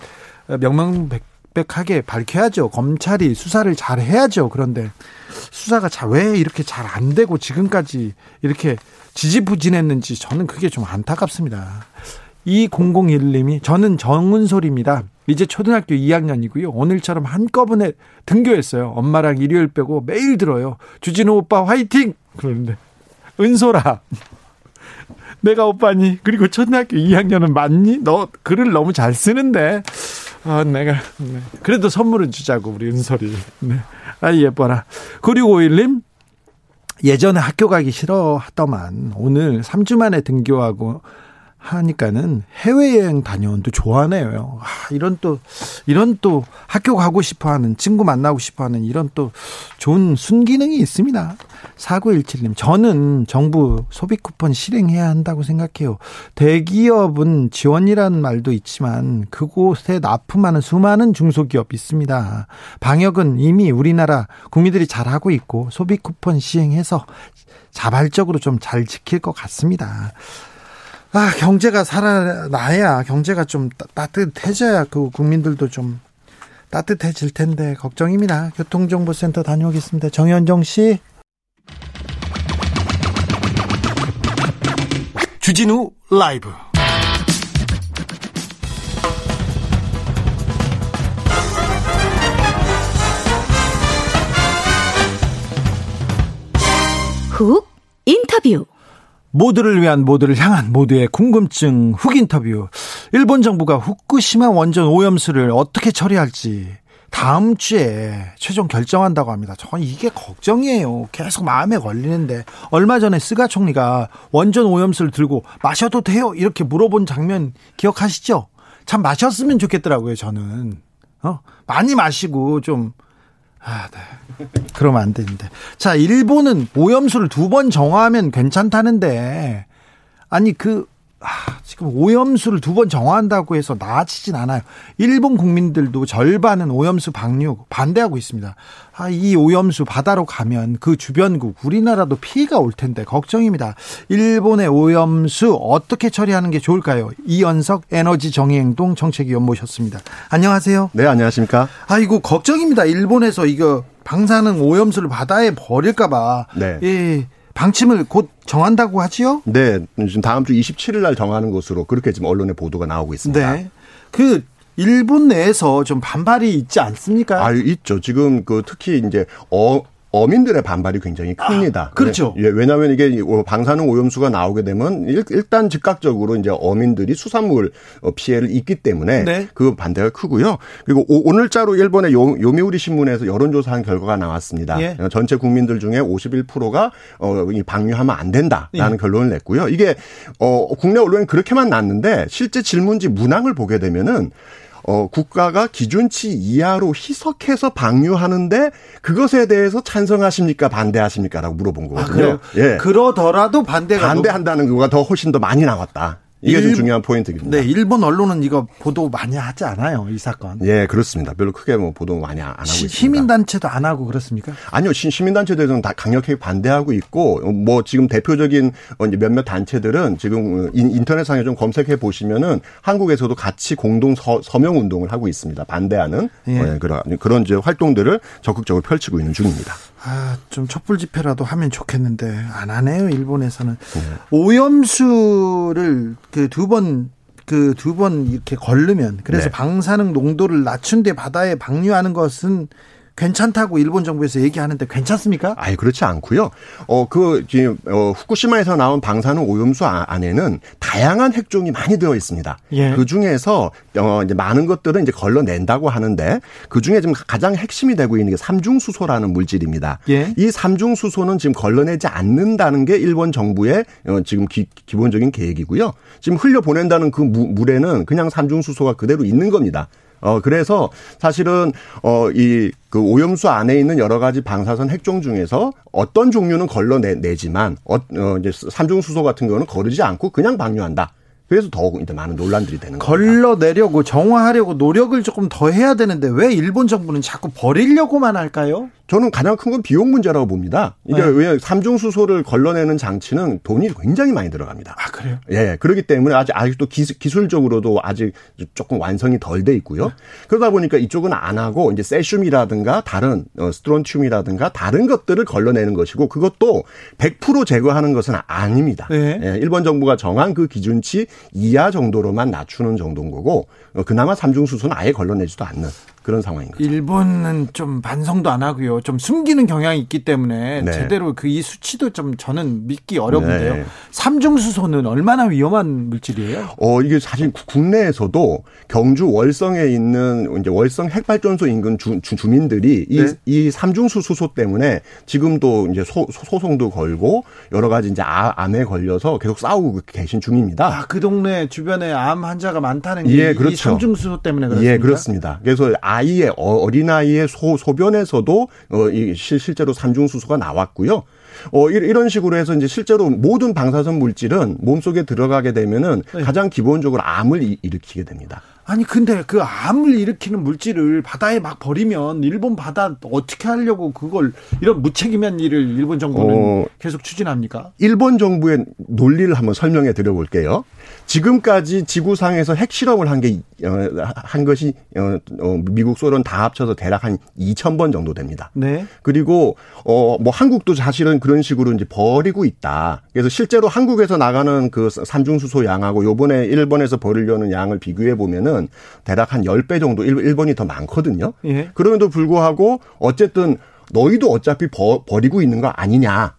[SPEAKER 1] 명명백 명백하게 밝혀야죠. 검찰이 수사를 잘 해야죠. 그런데 수사가 왜 이렇게 잘 안 되고 지금까지 이렇게 지지부진했는지 저는 그게 좀 안타깝습니다. 2001님이 저는 정은솔입니다. 이제 초등학교 2학년이고요. 오늘처럼 한꺼번에 등교했어요. 엄마랑 일요일 빼고 매일 들어요. 주진우 오빠 화이팅! 그러는데 은솔아 내가 오빠니 그리고 초등학교 2학년은 맞니? 너 글을 너무 잘 쓰는데 아, 내가, 네. 그래도 선물은 주자고, 우리 은솔이. 네. 아, 예뻐라. 9651님, 예전에 학교 가기 싫어 하더만, 오늘 3주 만에 등교하고, 하니까는 해외여행 다녀온도 좋아하네요. 아, 이런 또, 이런 또 학교 가고 싶어 하는, 친구 만나고 싶어 하는 이런 또 좋은 순기능이 있습니다. 4917님, 저는 정부 소비 쿠폰 실행해야 한다고 생각해요. 대기업은 지원이라는 말도 있지만 그곳에 납품하는 수많은 중소기업 있습니다. 방역은 이미 우리나라 국민들이 잘하고 있고 소비 쿠폰 시행해서 자발적으로 좀 잘 지킬 것 같습니다. 아, 경제가 살아나야 경제가 좀 따뜻해져야 그 국민들도 좀 따뜻해질 텐데 걱정입니다. 교통정보센터 다녀오겠습니다. 정현정 씨. 주진우 라이브.
[SPEAKER 3] 훅 인터뷰.
[SPEAKER 1] 모두를 위한 모두를 향한 모두의 궁금증 훅 인터뷰. 일본 정부가 후쿠시마 원전 오염수를 어떻게 처리할지 다음 주에 최종 결정한다고 합니다. 저는 이게 걱정이에요. 계속 마음에 걸리는데 얼마 전에 스가 총리가 원전 오염수를 들고 마셔도 돼요? 이렇게 물어본 장면 기억하시죠? 참 마셨으면 좋겠더라고요. 저는 어 많이 마시고 좀 아, 네. (laughs) 그러면 안 되는데. 자, 일본은 오염수를 두 번 정화하면 괜찮다는데, 아니, 그, 아, 지금 오염수를 두 번 정화한다고 해서 나아지진 않아요. 일본 국민들도 절반은 오염수 방류 반대하고 있습니다. 아, 이 오염수 바다로 가면 그 주변국 우리나라도 피해가 올 텐데 걱정입니다. 일본의 오염수 어떻게 처리하는 게 좋을까요? 이연석 에너지 정의행동 정책위원 모셨습니다. 안녕하세요.
[SPEAKER 5] 네, 안녕하십니까?
[SPEAKER 1] 아이고 걱정입니다. 일본에서 이거 방사능 오염수를 바다에 버릴까봐. 네. 예. 방침을 곧 정한다고 하지요?
[SPEAKER 5] 네, 지금 다음 주 27일 날 정하는 것으로 그렇게 지금 언론에 보도가 나오고 있습니다.
[SPEAKER 1] 네. 그 일본 내에서 좀 반발이 있지 않습니까?
[SPEAKER 5] 아, 있죠. 지금 그 특히 이제 어 어민들의 반발이 굉장히 큽니다.
[SPEAKER 1] 아, 그렇죠.
[SPEAKER 5] 예, 왜냐하면 이게 방사능 오염수가 나오게 되면 일단 즉각적으로 이제 어민들이 수산물 어, 피해를 입기 때문에 네. 그 반대가 크고요. 그리고 오, 늘자로 일본의 요, 요미우리 신문에서 여론조사한 결과가 나왔습니다. 예. 전체 국민들 중에 51%가 어, 방류하면 안 된다라는 예. 결론을 냈고요. 이게 어, 국내 언론에 그렇게만 났는데 실제 질문지 문항을 보게 되면은 어, 국가가 기준치 이하로 희석해서 방류하는데 그것에 대해서 찬성하십니까 반대하십니까라고 물어본 거거든요. 아,
[SPEAKER 1] 예. 그러더라도 반대가
[SPEAKER 5] 반대한다는 거가 더 훨씬 더 많이 나왔다. 이게 일, 좀 중요한 포인트입니다.
[SPEAKER 1] 네, 일본 언론은 이거 보도 많이 하지 않아요, 이 사건.
[SPEAKER 5] 예, 그렇습니다. 별로 크게 뭐 보도 많이 안 하고 시, 있습니다.
[SPEAKER 1] 시민단체도 안 하고 그렇습니까?
[SPEAKER 5] 아니요, 시민단체들은 다 강력하게 반대하고 있고, 뭐 지금 대표적인 어, 몇몇 단체들은 지금 인터넷상에 좀 검색해 보시면은 한국에서도 같이 공동 서, 명 운동을 하고 있습니다. 반대하는 예. 어, 그런 그런 이제 활동들을 적극적으로 펼치고 있는 중입니다.
[SPEAKER 1] 아, 좀 촛불 집회라도 하면 좋겠는데 안 하네요. 일본에서는 네. 오염수를 그 두 번 그 두 번 이렇게 걸르면 그래서 네. 방사능 농도를 낮춘 데 바다에 방류하는 것은 괜찮다고 일본 정부에서 얘기하는데 괜찮습니까?
[SPEAKER 5] 아예 그렇지 않고요. 어, 그, 지금, 어, 후쿠시마에서 나온 방사능 오염수 아, 안에는 다양한 핵종이 많이 들어 있습니다. 예. 그 중에서, 어, 이제 많은 것들은 이제 걸러낸다고 하는데 그 중에 지금 가장 핵심이 되고 있는 게 삼중수소라는 물질입니다. 예. 이 삼중수소는 지금 걸러내지 않는다는 게 일본 정부의 어, 지금 기, 기본적인 계획이고요. 지금 흘려 보낸다는 그 물에는 그냥 삼중수소가 그대로 있는 겁니다. 어, 그래서 사실은, 어, 이, 그 오염수 안에 있는 여러 가지 방사선 핵종 중에서 어떤 종류는 걸러내지만, 어, 어 이제 삼중수소 같은 경우는 거르지 않고 그냥 방류한다. 그래서 더욱 이제 많은 논란들이 되는
[SPEAKER 1] 거죠. 걸러내려고 정화하려고 노력을 조금 더 해야 되는데 왜 일본 정부는 자꾸 버리려고만 할까요?
[SPEAKER 5] 저는 가장 큰 건 비용 문제라고 봅니다. 이게 네. 왜 삼중 수소를 걸러내는 장치는 돈이 굉장히 많이 들어갑니다.
[SPEAKER 1] 아 그래요?
[SPEAKER 5] 예, 그렇기 때문에 아직 아직도 기술, 적으로도 아직 조금 완성이 덜 돼 있고요. 네. 그러다 보니까 이쪽은 안 하고 이제 세슘이라든가 다른 어, 스트론튬이라든가 다른 것들을 걸러내는 것이고 그것도 100% 제거하는 것은 아닙니다. 네. 예, 일본 정부가 정한 그 기준치 이하 정도로만 낮추는 정도인 거고 어, 그나마 삼중 수소는 아예 걸러내지도 않는 그런 상황인 거죠.
[SPEAKER 1] 일본은 좀 반성도 안 하고요. 좀 숨기는 경향이 있기 때문에 네. 제대로 그 이 수치도 좀 저는 믿기 어려운데요. 네. 삼중수소는 얼마나 위험한 물질이에요?
[SPEAKER 5] 어 이게 사실 국내에서도 경주 월성에 있는 이제 월성 핵발전소 인근 주, 주 민들이 이, 네. 이 삼중수소 때문에 지금도 이제 소, 소송도 걸고 여러 가지 이제 아, 암에 걸려서 계속 싸우고 계신 중입니다.
[SPEAKER 1] 아, 그 동네 주변에 암 환자가 많다는 게 예, 그렇죠. 삼중수소 때문에 그렇습니까?
[SPEAKER 5] 예, 그렇습니다. 그래서 아이의 어, 어린아이의 소, 소변에서도 어, 이 실제로 삼중수소가 나왔고요. 어, 이런 식으로 해서 이제 실제로 모든 방사선 물질은 몸속에 들어가게 되면은 네. 가장 기본적으로 암을 일으키게 됩니다.
[SPEAKER 1] 아니 근데 그 암을 일으키는 물질을 바다에 막 버리면 일본 바다 어떻게 하려고 그걸 이런 무책임한 일을 일본 정부는 어, 계속 추진합니까?
[SPEAKER 5] 일본 정부의 논리를 한번 설명해 드려 볼게요. 지금까지 지구상에서 핵실험을 한 게한 어, 것이 어, 어, 미국 소련 다 합쳐서 대략 한 2천 번 정도 됩니다. 네. 그리고 어 뭐 한국도 사실은 그런 식으로 이제 버리고 있다. 그래서 실제로 한국에서 나가는 그 삼중수소 양하고 요번에 일본에서 버리려는 양을 비교해 보면은 대략 한 10배 정도 일본이 더 많거든요. 예. 그럼에도 불구하고 어쨌든 너희도 어차피 버, 버리고 있는 거 아니냐.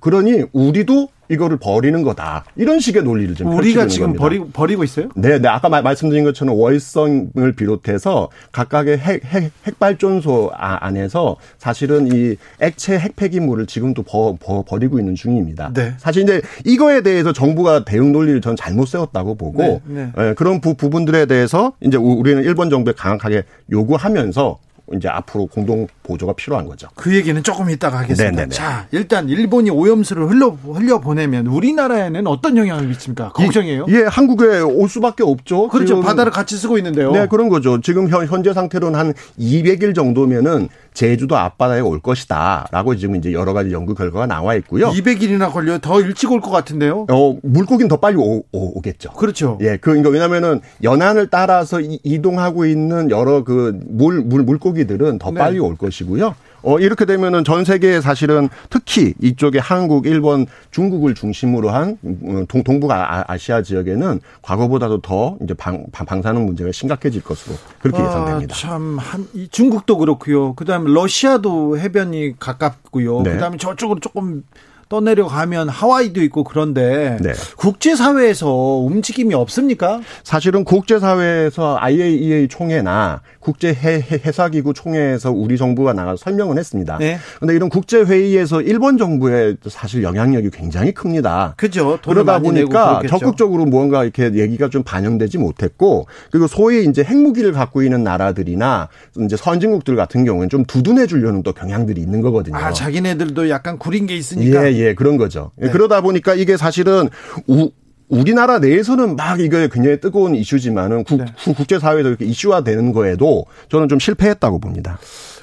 [SPEAKER 5] 그러니 우리도 이거를 버리는 거다. 이런 식의 논리를 좀
[SPEAKER 1] 우리가 지금 겁니다. 버리고 버리고 있어요?
[SPEAKER 5] 네, 네. 아까 말씀드린 것처럼 월성을 비롯해서 각각의 핵, 핵, 핵발전소 아, 안에서 사실은 이 액체 핵폐기물을 지금도 버, 버, 버리고 있는 중입니다. 네. 사실 이제 이거에 대해서 정부가 대응 논리를 전 잘못 세웠다고 보고 네, 네. 네, 그런 부, 부분들에 대해서 이제 우리는 일본 정부에 강하게 요구하면서 이제 앞으로 공동 보조가 필요한 거죠.
[SPEAKER 1] 그 얘기는 조금 이따가 하겠습니다. 네네네. 자, 일단 일본이 오염수를 흘려 흘려 보내면 우리나라에는 어떤 영향을 미칩니까? 걱정이에요.
[SPEAKER 5] 예, 한국에 올 수밖에 없죠.
[SPEAKER 1] 그렇죠. 바다를 같이 쓰고 있는데요.
[SPEAKER 5] 네, 그런 거죠. 지금 현, 현재 상태로는 한 200일 정도면은 제주도 앞바다에 올 것이다라고 지금 이제 여러 가지 연구 결과가 나와 있고요.
[SPEAKER 1] 200일이나 걸려 더 일찍 올 것 같은데요.
[SPEAKER 5] 어, 물고기는 더 빨리 오, 오, 겠죠
[SPEAKER 1] 그렇죠.
[SPEAKER 5] 예, 그러니까 왜냐면은 연안을 따라서 이, 동하고 있는 여러 그 물 물 물고기 들은 더 네. 빨리 올 것이고요. 어, 이렇게 되면은 전 세계에 사실은 특히 이쪽에 한국, 일본, 중국을 중심으로 한 음, 동, 동북아 아, 아시아 지역에는 과거보다도 더 이제 방, 방사능 문제가 심각해질 것으로 그렇게 아, 예상됩니다.
[SPEAKER 1] 참, 한, 중국도 그렇고요. 그 다음에 러시아도 해변이 가깝고요. 네. 그 다음에 저쪽으로 조금 떠내려가면 하와이도 있고 그런데 네. 국제사회에서 움직임이 없습니까?
[SPEAKER 5] 사실은 국제사회에서 IAEA 총회나 국제 해사기구 총회에서 우리 정부가 나가서 설명을 했습니다. 네. 그런데 이런 국제 회의에서 일본 정부의 사실 영향력이 굉장히 큽니다.
[SPEAKER 1] 그죠.
[SPEAKER 5] 그러다 보니까 적극적으로 무언가 이렇게 얘기가 좀 반영되지 못했고 그리고 소위 이제 핵무기를 갖고 있는 나라들이나 이제 선진국들 같은 경우는 좀 두둔해 주려는 또 경향들이 있는 거거든요.
[SPEAKER 1] 아, 자기네들도 약간 구린 게 있으니까.
[SPEAKER 5] 예, 예. 예, 그런 거죠. 네. 그러다 보니까 이게 사실은 우, 우리나라 내에서는 막 이게 굉장히 뜨거운 이슈지만은 국, 네. 국제사회에서 이렇게 이슈화 되는 거에도 저는 좀 실패했다고 봅니다.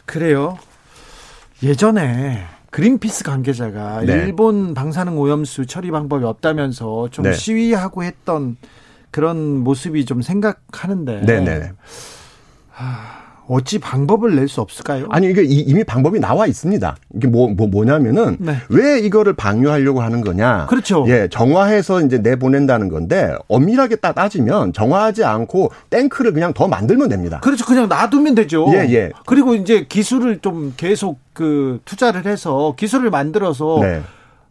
[SPEAKER 1] 그래요. 예전에 그린피스 관계자가 네. 일본 방사능 오염수 처리 방법이 없다면서 좀 네. 시위하고 했던 그런 모습이 좀 생각하는데. 네네. 하, 어찌 방법을 낼 수 없을까요?
[SPEAKER 5] 아니 이게 이미 방법이 나와 있습니다. 이게 뭐, 뭐 뭐냐면은 네. 왜 이거를 방류하려고 하는 거냐?
[SPEAKER 1] 그렇죠.
[SPEAKER 5] 예, 정화해서 이제 내보낸다는 건데 엄밀하게 딱 따지면 정화하지 않고 탱크를 그냥 더 만들면 됩니다.
[SPEAKER 1] 그렇죠. 그냥 놔두면 되죠.
[SPEAKER 5] 예, 예.
[SPEAKER 1] 그리고 이제 기술을 좀 계속 그 투자를 해서 기술을 만들어서 네.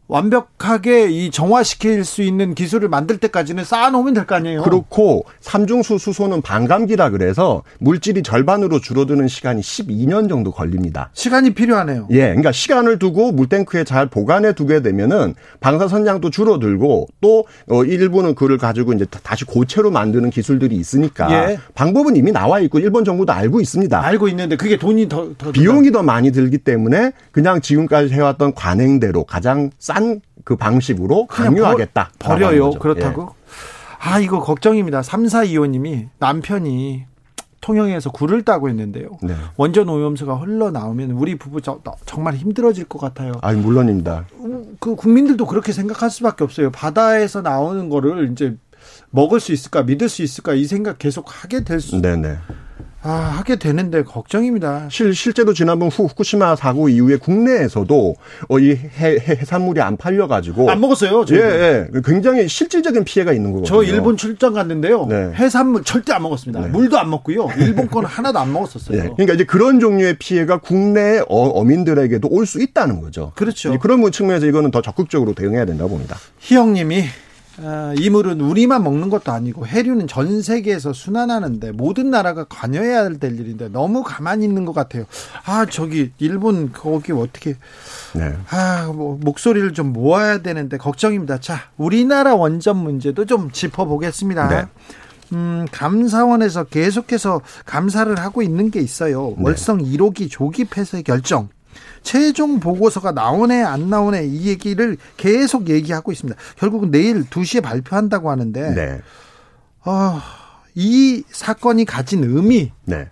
[SPEAKER 1] 완벽하게 이 정화시킬 수 있는 기술을 만들 때까지는 쌓아놓으면 될 거 아니에요.
[SPEAKER 5] 그렇고 삼중수 수소는 반감기라 그래서 물질이 절반으로 줄어드는 시간이 12년 정도 걸립니다.
[SPEAKER 1] 시간이 필요하네요.
[SPEAKER 5] 예, 그러니까 시간을 두고 물탱크에 잘 보관해 두게 되면은 방사선량도 줄어들고 또 어, 일부는 그를 가지고 이제 다시 고체로 만드는 기술들이 있으니까 예. 방법은 이미 나와 있고 일본 정부도 알고 있습니다.
[SPEAKER 1] 알고 있는데 그게 돈이 더, 더
[SPEAKER 5] 비용이 더 많이 들기 때문에 그냥 지금까지 해왔던 관행대로 가장 싼딴 그 방식으로 강요하겠다.
[SPEAKER 1] 버려요. 그렇다고? 예. 아, 이거 걱정입니다. 3425님이 남편이 통영에서 굴을 따고 있는데요. 네. 원전 오염수가 흘러나오면 우리 부부 저, 정말 힘들어질 것 같아요.
[SPEAKER 5] 아, 물론입니다.
[SPEAKER 1] 그 국민들도 그렇게 생각할 수밖에 없어요. 바다에서 나오는 거를 이제 먹을 수 있을까, 믿을 수 있을까 이 생각 계속 하게 될 수.
[SPEAKER 5] 네네.
[SPEAKER 1] 아, 하게 되는데 걱정입니다.
[SPEAKER 5] 실, 실제로 지난번 후, 후쿠시마 사고 이후에 국내에서도 어, 이 해, 해, 산물이 안 팔려가지고.
[SPEAKER 1] 안 먹었어요.
[SPEAKER 5] 저희도. 예, 예. 굉장히 실질적인 피해가 있는 거거든요.
[SPEAKER 1] 저 일본 출장 갔는데요. 네. 해산물 절대 안 먹었습니다. 네. 물도 안 먹고요. 일본 건 하나도 안 먹었었어요. 네.
[SPEAKER 5] 그러니까 이제 그런 종류의 피해가 국내 어, 민들에게도 올 수 있다는 거죠.
[SPEAKER 1] 그렇죠.
[SPEAKER 5] 그런 측면에서 이거는 더 적극적으로 대응해야 된다고 봅니다.
[SPEAKER 1] 희영님이 아, 이물은 우리만 먹는 것도 아니고 해류는 전 세계에서 순환하는데 모든 나라가 관여해야 될 일인데 너무 가만히 있는 것 같아요. 아 저기 일본 거기 어떻게 네. 아뭐 목소리를 좀 모아야 되는데 걱정입니다. 자 우리나라 원전 문제도 좀 짚어보겠습니다. 네. 음, 감사원에서 계속해서 감사를 하고 있는 게 있어요. 네. 월성 1호기 조기 폐쇄 결정. 최종 보고서가 나오네 안 나오네 이 얘기를 계속 얘기하고 있습니다. 결국은 내일 2시에 발표한다고 하는데 네. 어, 이 사건이 가진 의미 네.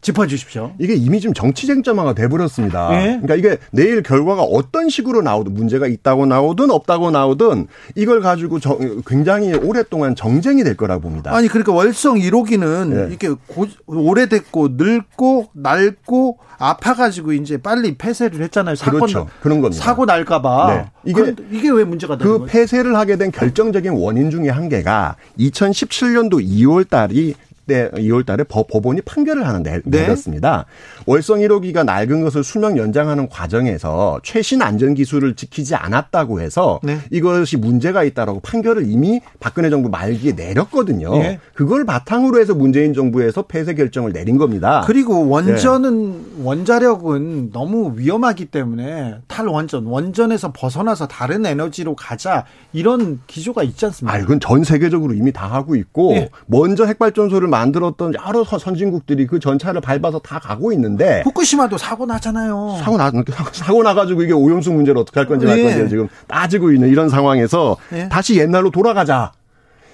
[SPEAKER 1] 짚어주십시오.
[SPEAKER 5] 이게 이미 좀 정치 쟁점화가 돼버렸습니다. 네? 그러니까 이게 내일 결과가 어떤 식으로 나오든 문제가 있다고 나오든 없다고 나오든 이걸 가지고 저, 굉장히 오랫동안 정쟁이 될 거라고 봅니다.
[SPEAKER 1] 아니 그러니까 월성 1호기는 네. 이게 고, 오래됐고 늙고 낡고 아파가지고 이제 빨리 폐쇄를 했잖아요. 사건
[SPEAKER 5] 그렇죠. 그런 겁니다.
[SPEAKER 1] 사고 날까봐. 네. 이게 이게 왜 문제가 되는
[SPEAKER 5] 그 거예요? 폐쇄를 하게 된 결정적인 원인 중에 한 개가 2017년도 2월 달이 때 2월 달에 법원이 판결을 하나 내, 네. 내렸습니다. 월성 1호기가 낡은 것을 수명 연장하는 과정에서 최신 안전 기술을 지키지 않았다고 해서 네. 이것이 문제가 있다라고 판결을 이미 박근혜 정부 말기에 내렸거든요. 네. 그걸 바탕으로 해서 문재인 정부에서 폐쇄 결정을 내린 겁니다.
[SPEAKER 1] 그리고 원전은 네. 원자력은 너무 위험하기 때문에 탈원전, 원전에서 벗어나서 다른 에너지로 가자 이런 기조가 있지 않습니까?
[SPEAKER 5] 아, 이건 전 세계적으로 이미 다 하고 있고 네. 먼저 핵발전소를 만들었던 여러 선진국들이 그 전차를 밟아서 다 가고 있는데
[SPEAKER 1] 후쿠시마도 사고 나잖아요.
[SPEAKER 5] 사고 나 사고 나가지고 이게 오염수 문제를 어떻게 할 건지 말 건지 예. 지금 따지고 있는 이런 상황에서 예. 다시 옛날로 돌아가자.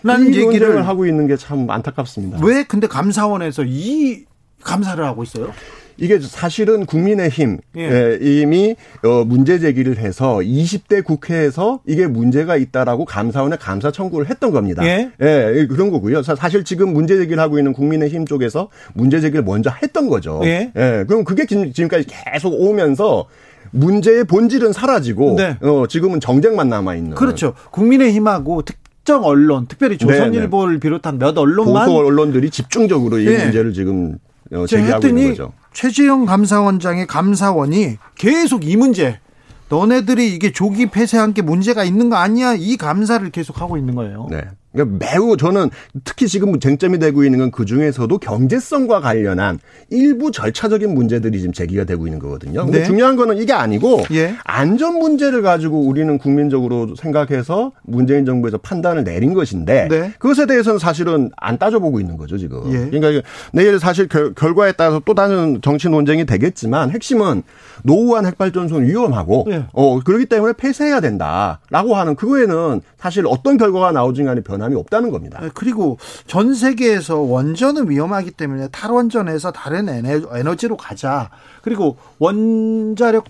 [SPEAKER 5] 라는 얘기를 하고 있는 게 참 안타깝습니다.
[SPEAKER 1] 왜 근데 감사원에서 이 감사를 하고 있어요?
[SPEAKER 5] 이게 사실은 국민의힘 예. 이미 어, 문제 제기를 해서 20대 국회에서 이게 문제가 있다라고 감사원에 감사 청구를 했던 겁니다. 예. 예, 그런 거고요. 사실 지금 문제 제기를 하고 있는 국민의힘 쪽에서 문제 제기를 먼저 했던 거죠. 예. 예 그럼 그게 지금까지 계속 오면서 문제의 본질은 사라지고 네. 어, 지금은 정쟁만 남아 있는.
[SPEAKER 1] 그렇죠. 국민의힘하고 특정 언론, 특별히 네, 조선일보를 네. 비롯한 몇 언론만
[SPEAKER 5] 보수 언론들이 집중적으로 이 네. 문제를 지금 어, 제기하고 있는 거죠.
[SPEAKER 1] 최지영 감사원장의 감사원이 계속 이 문제 너네들이 이게 조기 폐쇄한 게 문제가 있는 거 아니야? 이 감사를 계속 하고 있는 거예요.
[SPEAKER 5] 네. 그러니까 매우 저는 특히 지금 쟁점이 되고 있는 건 그 중에서도 경제성과 관련한 일부 절차적인 문제들이 지금 제기가 되고 있는 거거든요. 근데 네. 중요한 거는 이게 아니고 예. 안전 문제를 가지고 우리는 국민적으로 생각해서 문재인 정부에서 판단을 내린 것인데 네. 그것에 대해서는 사실은 안 따져보고 있는 거죠 지금. 예. 그러니까 내일 사실 결, 과에 따라서 또 다른 정치 논쟁이 되겠지만 핵심은 노후한 핵발전소는 위험하고 예. 어 그렇기 때문에 폐쇄해야 된다라고 하는 그거에는 사실 어떤 결과가 나오든 간에 변화 변함이 없다는 겁니다. 네,
[SPEAKER 1] 그리고 전 세계에서 원전은 위험하기 때문에 탈원전에서 다른 에너지로 가자. 그리고 원자력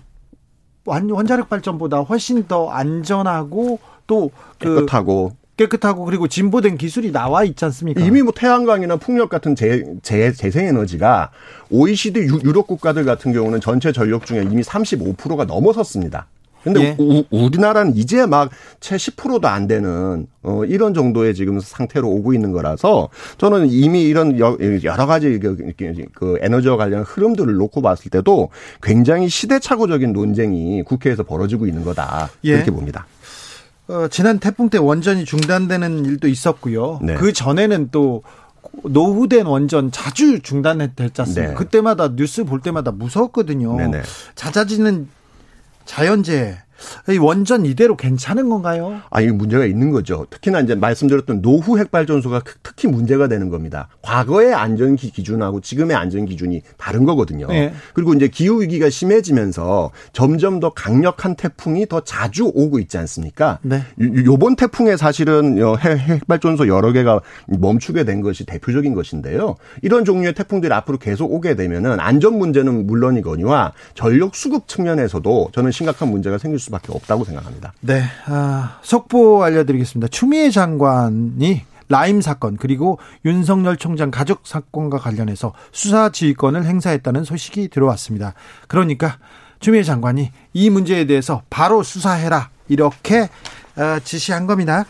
[SPEAKER 1] 원자력 발전보다 훨씬 더 안전하고 또그
[SPEAKER 5] 깨끗하고
[SPEAKER 1] 깨끗하고 그리고 진보된 기술이 나와 있지 않습니까?
[SPEAKER 5] 이미 뭐 태양광이나 풍력 같은 재, 재, 재생에너지가 OECD 유럽 국가들 같은 경우는 전체 전력 중에 이미 35%가 넘어섰습니다. 근데 예. 우, 우리나라는 이제 막 채 10%도 안 되는 어 이런 정도의 지금 상태로 오고 있는 거라서 저는 이미 이런 여러 가지 그, 그 에너지와 관련 흐름들을 놓고 봤을 때도 굉장히 시대착오적인 논쟁이 국회에서 벌어지고 있는 거다. 예. 그렇게 봅니다.
[SPEAKER 1] 어, 지난 태풍 때 원전이 중단되는 일도 있었고요. 네. 그 전에는 또 노후된 원전 자주 중단됐지 않습니까? 네. 그때마다 뉴스 볼 때마다 무서웠거든요. 네네. 잦아지는 자연재해. 이 원전 이대로 괜찮은 건가요?
[SPEAKER 5] 아, 이 문제가 있는 거죠. 특히나 이제 말씀드렸던 노후 핵발전소가 특히 문제가 되는 겁니다. 과거의 안전 기준하고 지금의 안전 기준이 다른 거거든요. 네. 그리고 이제 기후 위기가 심해지면서 점점 더 강력한 태풍이 더 자주 오고 있지 않습니까? 네. 요번 태풍에 사실은 핵발전소 여러 개가 멈추게 된 것이 대표적인 것인데요. 이런 종류의 태풍들이 앞으로 계속 오게 되면은 안전 문제는 물론이거니와 전력 수급 측면에서도 저는 심각한 문제가 생길 수 수밖에 없다고 생각합니다.
[SPEAKER 1] 네, 아, 속보 알려드리겠습니다. 추미애 장관이 라임 사건 그리고 윤석열 총장 가족 사건과 관련해서 수사 지휘권을 행사했다는 소식이 들어왔습니다. 그러니까 추미애 장관이 이 문제에 대해서 바로 수사해라 이렇게 아, 지시한 겁니다.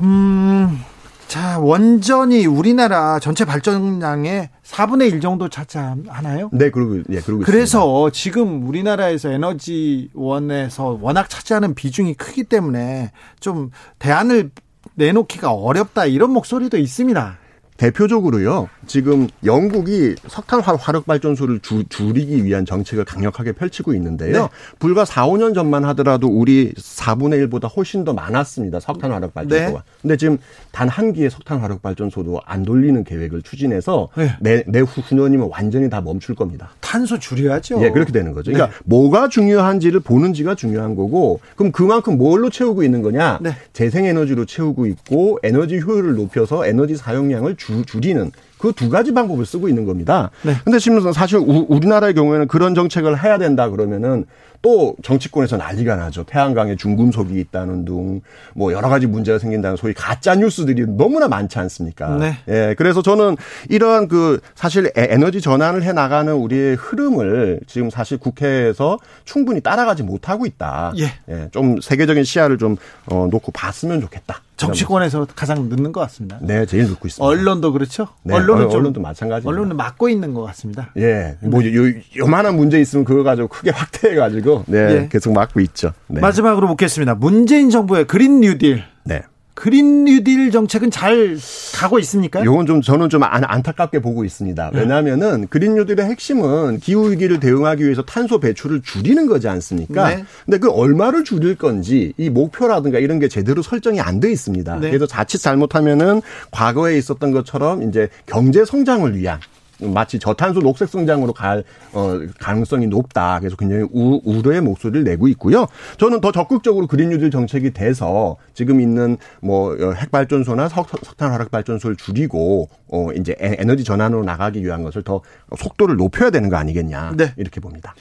[SPEAKER 1] 음, 자, 원전이 우리나라 전체 발전량의 4분의 1 정도 차지하나요?
[SPEAKER 5] 네, 그러고, 예, 그러고
[SPEAKER 1] 그래서 있습니다. 지금 우리나라에서 에너지원에서 워낙 차지하는 비중이 크기 때문에 좀 대안을 내놓기가 어렵다 이런 목소리도 있습니다.
[SPEAKER 5] 대표적으로요. 지금 영국이 석탄 화력 발전소를 주, 줄이기 위한 정책을 강력하게 펼치고 있는데요. 네. 불과 4, 5년 전만 하더라도 우리 4분의 1보다 훨씬 더 많았습니다. 석탄 화력 발전소가. 네. 근데 지금 단 한 기의 석탄 화력 발전소도 안 돌리는 계획을 추진해서 네. 내, 내후 9년이면 완전히 다 멈출 겁니다.
[SPEAKER 1] 탄소 줄여야죠.
[SPEAKER 5] 예, 그렇게 되는 거죠. 그러니까 네. 뭐가 중요한지를 보는지가 중요한 거고 그럼 그만큼 뭘로 채우고 있는 거냐? 네. 재생에너지로 채우고 있고 에너지 효율을 높여서 에너지 사용량을 주, 줄이는 그 두 가지 방법을 쓰고 있는 겁니다. 네. 근데 지금 사실 우, 리나라의 경우에는 그런 정책을 해야 된다 그러면은 또 정치권에서 난리가 나죠. 태양광에 중금속이 있다는 등뭐 여러 가지 문제가 생긴다는 소위 가짜 뉴스들이 너무나 많지 않습니까? 네. 예. 그래서 저는 이러한 그 사실 에너지 전환을 해 나가는 우리의 흐름을 지금 사실 국회에서 충분히 따라가지 못하고 있다. 예. 예. 좀 세계적인 시야를 좀 어, 놓고 봤으면 좋겠다.
[SPEAKER 1] 정치권에서 가장 늦는 것 같습니다.
[SPEAKER 5] 네, 제일 늦고 있습니다.
[SPEAKER 1] 언론도 그렇죠.
[SPEAKER 5] 네, 언론은 좀, 언론도 마찬가지.
[SPEAKER 1] 언론은 막고 있는 것 같습니다.
[SPEAKER 5] 예, 뭐 요, 요만한 문제 있으면 그거 가지고 크게 (laughs) 확대해 가지고 네, 예. 계속 막고 있죠. 네.
[SPEAKER 1] 마지막으로 묻겠습니다. 문재인 정부의 그린 뉴딜. 네. 그린 뉴딜 정책은 잘 가고 있습니까?
[SPEAKER 5] 이건 좀 저는 좀 안, 안타깝게 보고 있습니다. 네. 왜냐하면은 그린 뉴딜의 핵심은 기후 위기를 대응하기 위해서 탄소 배출을 줄이는 거지 않습니까? 네. 근데 그 얼마를 줄일 건지 이 목표라든가 이런 게 제대로 설정이 안 돼 있습니다. 네. 그래서 자칫 잘못하면은 과거에 있었던 것처럼 이제 경제 성장을 위한 마치 저탄소 녹색 성장으로 갈 어, 가능성이 높다. 그래서 굉장히 우, 우려의 목소리를 내고 있고요. 저는 더 적극적으로 그린 뉴딜 정책이 돼서 지금 있는 뭐 어, 핵발전소나 석, 석탄 화력 발전소를 줄이고 어 이제 에너지 전환으로 나가기 위한 것을 더 속도를 높여야 되는 거 아니겠냐. 네. 이렇게 봅니다.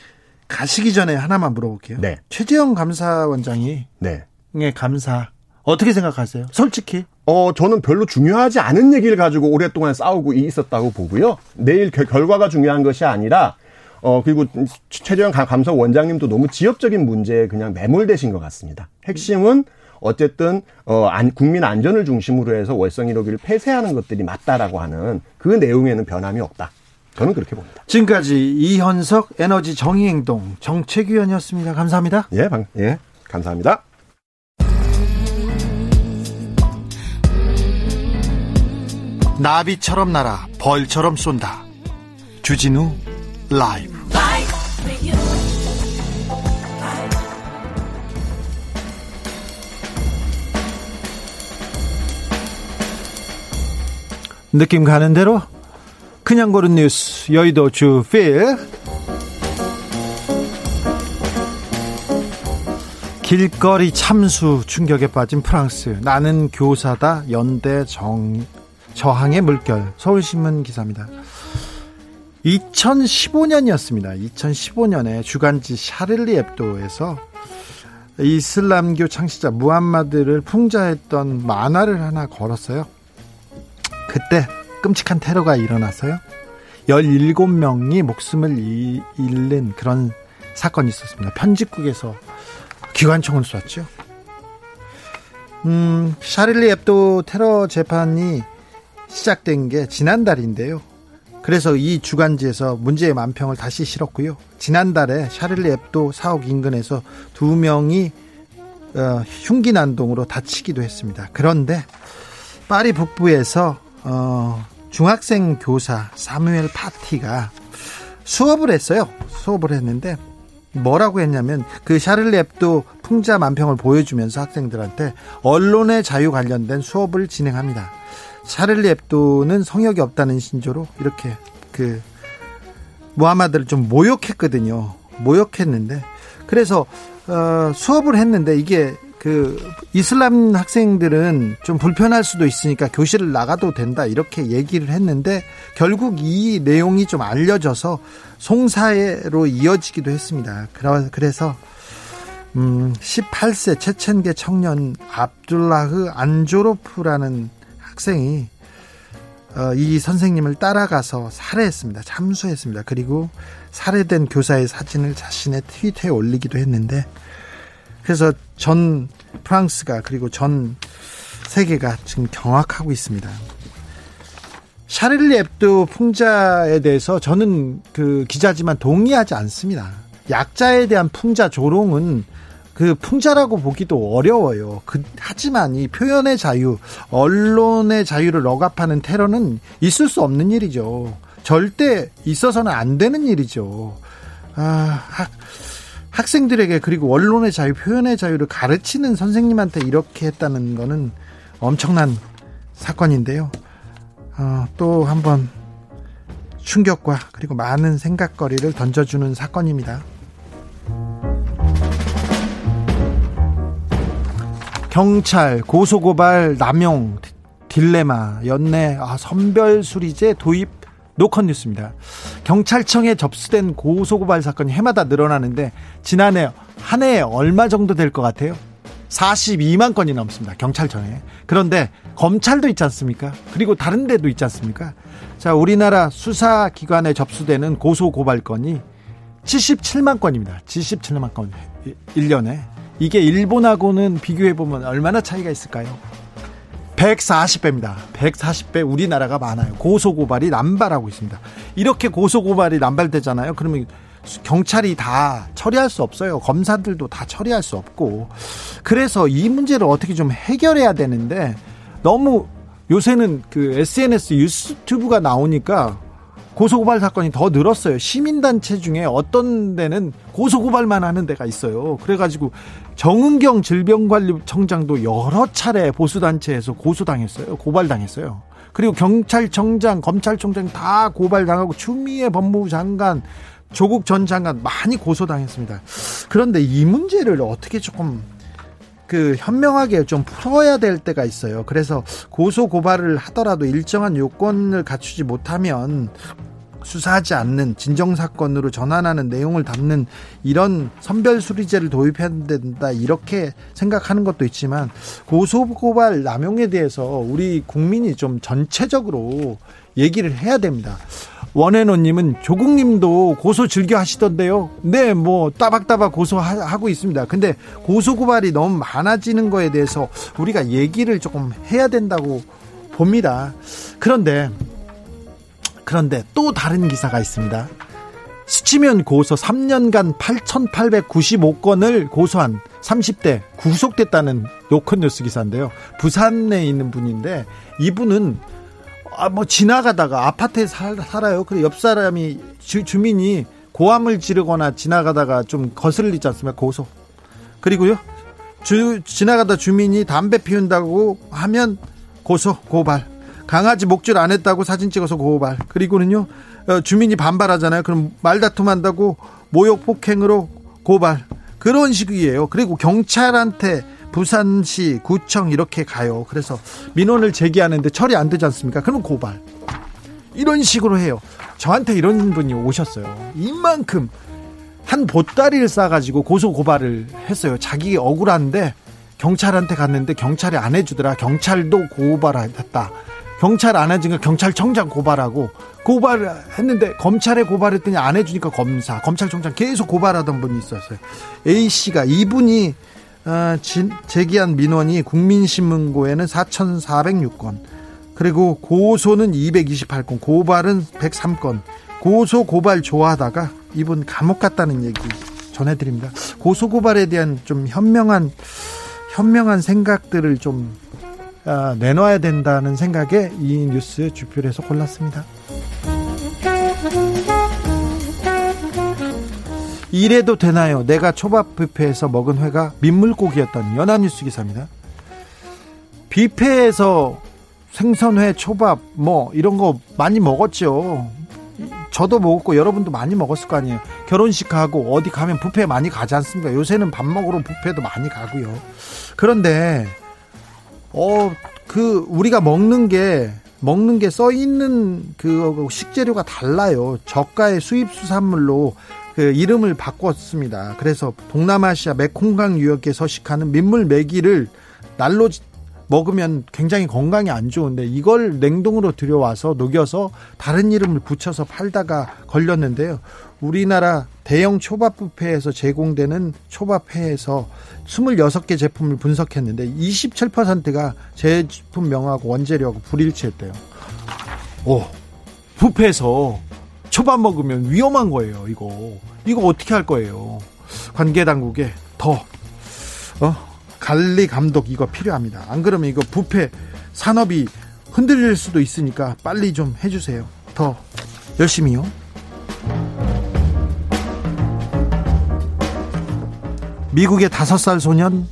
[SPEAKER 1] 가시기 전에 하나만 물어볼게요. 네. 최재형 감사원장이 네. 감사 어떻게 생각하세요? 솔직히.
[SPEAKER 5] 어, 저는 별로 중요하지 않은 얘기를 가지고 오랫동안 싸우고 있었다고 보고요. 내일 결, 결과가 중요한 것이 아니라 어, 그리고 최재형 감사 원장님도 너무 지역적인 문제에 그냥 매몰되신 것 같습니다. 핵심은 어쨌든 어, 안, 국민 안전을 중심으로 해서 월성 1호기를 폐쇄하는 것들이 맞다라고 하는 그 내용에는 변함이 없다. 저는 그렇게 봅니다.
[SPEAKER 1] 지금까지 이현석 에너지 정의행동 정책위원이었습니다. 감사합니다.
[SPEAKER 5] 예, 방, 예, 감사합니다.
[SPEAKER 1] 나비처럼 날아 벌처럼 쏜다. 주진우 라이브. 느낌 가는 대로 그냥 고른 뉴스 여의도 주필 길거리 참수 충격에 빠진 프랑스 나는 교사다 연대 정 저항의 물결 서울신문 기사입니다. 2015년이었습니다. 2015년에 주간지 샤를리 앱도에서 이슬람교 창시자 무함마드를 풍자했던 만화를 하나 걸었어요. 그때 끔찍한 테러가 일어났어요. 17명이 목숨을 잃는 그런 사건이 있었습니다. 편집국에서 기관총을 쐈죠. 음, 샤릴리 앱도 테러 재판이 시작된 게 지난달인데요. 그래서 이 주간지에서 문제의 만평을 다시 실었고요. 지난달에 샤를리 앱도 사옥 인근에서 두 명이 어, 흉기 난동으로 다치기도 했습니다. 그런데 파리 북부에서 어, 중학생 교사 사무엘 파티가 수업을 했어요. 수업을 했는데 뭐라고 했냐면 그 샤를리 앱도 풍자 만평을 보여주면서 학생들한테 언론의 자유 관련된 수업을 진행합니다. 샤를리 앱도는 성역이 없다는 신조로 이렇게 그 무하마드를 좀 모욕했거든요. 모욕했는데 그래서 어, 수업을 했는데 이게 그 이슬람 학생들은 좀 불편할 수도 있으니까 교실을 나가도 된다 이렇게 얘기를 했는데 결국 이 내용이 좀 알려져서 송사회로 이어지기도 했습니다. 그래서 음 18세 체첸계 청년 압둘라흐 안조로프라는 학생이 어, 이 선생님을 따라가서 살해했습니다. 참수했습니다. 그리고 살해된 교사의 사진을 자신의 트위터에 올리기도 했는데 그래서 전 프랑스가 그리고 전 세계가 지금 경악하고 있습니다. 샤를리 앱도 풍자에 대해서 저는 그 기자지만 동의하지 않습니다. 약자에 대한 풍자 조롱은 그 풍자라고 보기도 어려워요. 그, 하지만 이 표현의 자유, 언론의 자유를 억압하는 테러는 있을 수 없는 일이죠. 절대 있어서는 안 되는 일이죠. 아, 학, 학생들에게 그리고 언론의 자유, 표현의 자유를 가르치는 선생님한테 이렇게 했다는 거는 엄청난 사건인데요. 어, 또 한번 충격과 그리고 많은 생각거리를 던져주는 사건입니다. 경찰 고소고발 남용 딜레마 연내 아, 선별수리제 도입 노컷 뉴스입니다. 경찰청에 접수된 고소고발 사건이 해마다 늘어나는데 지난해 한 해에 얼마 정도 될 것 같아요? 42만 건이 넘습니다. 경찰청에. 그런데 검찰도 있지 않습니까? 그리고 다른 데도 있지 않습니까? 자, 우리나라 수사기관에 접수되는 고소고발 건이 77만 건입니다. 77만 건. 1년에. 이게 일본하고는 비교해 보면 얼마나 차이가 있을까요? 140배입니다. 140배 우리나라가 많아요. 고소고발이 남발하고 있습니다. 이렇게 고소고발이 남발되잖아요. 그러면 경찰이 다 처리할 수 없어요. 검사들도 다 처리할 수 없고. 그래서 이 문제를 어떻게 좀 해결해야 되는데 너무 요새는 그 SNS 유튜브가 나오니까 고소고발 사건이 더 늘었어요. 시민단체 중에 어떤 데는 고소고발만 하는 데가 있어요. 그래가지고 정은경 질병관리청장도 여러 차례 보수단체에서 고소당했어요. 고발당했어요. 그리고 경찰청장, 검찰총장 다 고발당하고 추미애 법무부 장관, 조국 전 장관 많이 고소당했습니다. 그런데 이 문제를 어떻게 조금 그 현명하게 좀 풀어야 될 때가 있어요. 그래서 고소 고발을 하더라도 일정한 요건을 갖추지 못하면 수사하지 않는 진정 사건으로 전환하는 내용을 담는 이런 선별 수리제를 도입해야 된다 이렇게 생각하는 것도 있지만 고소 고발 남용에 대해서 우리 국민이 좀 전체적으로 얘기를 해야 됩니다. 원해노님은 조국님도 고소 즐겨 하시던데요. 네, 뭐 따박따박 고소하고 있습니다. 근데 고소 고발이 너무 많아지는 거에 대해서 우리가 얘기를 조금 해야 된다고 봅니다. 그런데 그런데 또 다른 기사가 있습니다. 스치면 고소 3년간 8,895건을 고소한 30대 구속됐다는 노컷 뉴스 기사인데요. 부산에 있는 분인데 이분은 아, 뭐 지나가다가 아파트에 살, 살아요. 그래 옆 사람이 주, 주민이 고함을 지르거나 지나가다가 좀 거슬리지 않습니까? 고소. 그리고요. 주, 지나가다 주민이 담배 피운다고 하면 고소, 고발. 강아지 목줄 안 했다고 사진 찍어서 고발. 그리고는요. 어, 주민이 반발하잖아요. 그럼 말다툼한다고 모욕 폭행으로 고발. 그런 식이에요. 그리고 경찰한테 부산시 구청 이렇게 가요. 그래서 민원을 제기하는데 처리 안 되지 않습니까? 그러면 고발. 이런 식으로 해요. 저한테 이런 분이 오셨어요. 이만큼 한 보따리를 싸가지고 고소 고발을 했어요. 자기 억울한데 경찰한테 갔는데 경찰이 안 해주더라. 경찰도 고발했다. 경찰 안 해주니까 경찰청장 고발하고 고발했는데 검찰에 고발했더니 안 해주니까 검사, 검찰청장 계속 고발하던 분이 있었어요. A 씨가 이분이 어, 제기한 민원이 국민신문고에는 4,406건, 그리고 고소는 228건, 고발은 103건, 고소 고발 좋아하다가 이분 감옥 갔다는 얘기 전해드립니다. 고소 고발에 대한 좀 현명한 현명한 생각들을 좀 아, 내놔야 된다는 생각에 이 뉴스 주필해서 골랐습니다. 이래도 되나요? 내가 초밥 뷔페에서 먹은 회가 민물고기였던 연합뉴스 기사입니다. 뷔페에서 생선회, 초밥 뭐 이런 거 많이 먹었죠. 저도 먹었고 여러분도 많이 먹었을 거 아니에요. 결혼식 가고 어디 가면 뷔페 많이 가지 않습니까? 요새는 밥 먹으러 뷔페도 많이 가고요. 그런데 어 그 우리가 먹는 게 먹는 게 써 있는 그 식재료가 달라요. 저가의 수입 수산물로 그 이름을 바꿨습니다. 그래서 동남아시아 메콩강 유역에 서식하는 민물 메기를 날로 먹으면 굉장히 건강에 안 좋은데 이걸 냉동으로 들여와서 녹여서 다른 이름을 붙여서 팔다가 걸렸는데요. 우리나라 대형 초밥 뷔페에서 제공되는 초밥회에서 26개 제품을 분석했는데 27%가 제품 명하고 원재료하고 불일치했대요. 오, 뷔페에서 초밥 먹으면 위험한 거예요, 이거. 이거 어떻게 할 거예요? 관계 당국에 더, 어, 관리 감독 이거 필요합니다. 안 그러면 이거 부패 산업이 흔들릴 수도 있으니까 빨리 좀 해주세요. 더 열심히요. 미국의 다섯 살 소년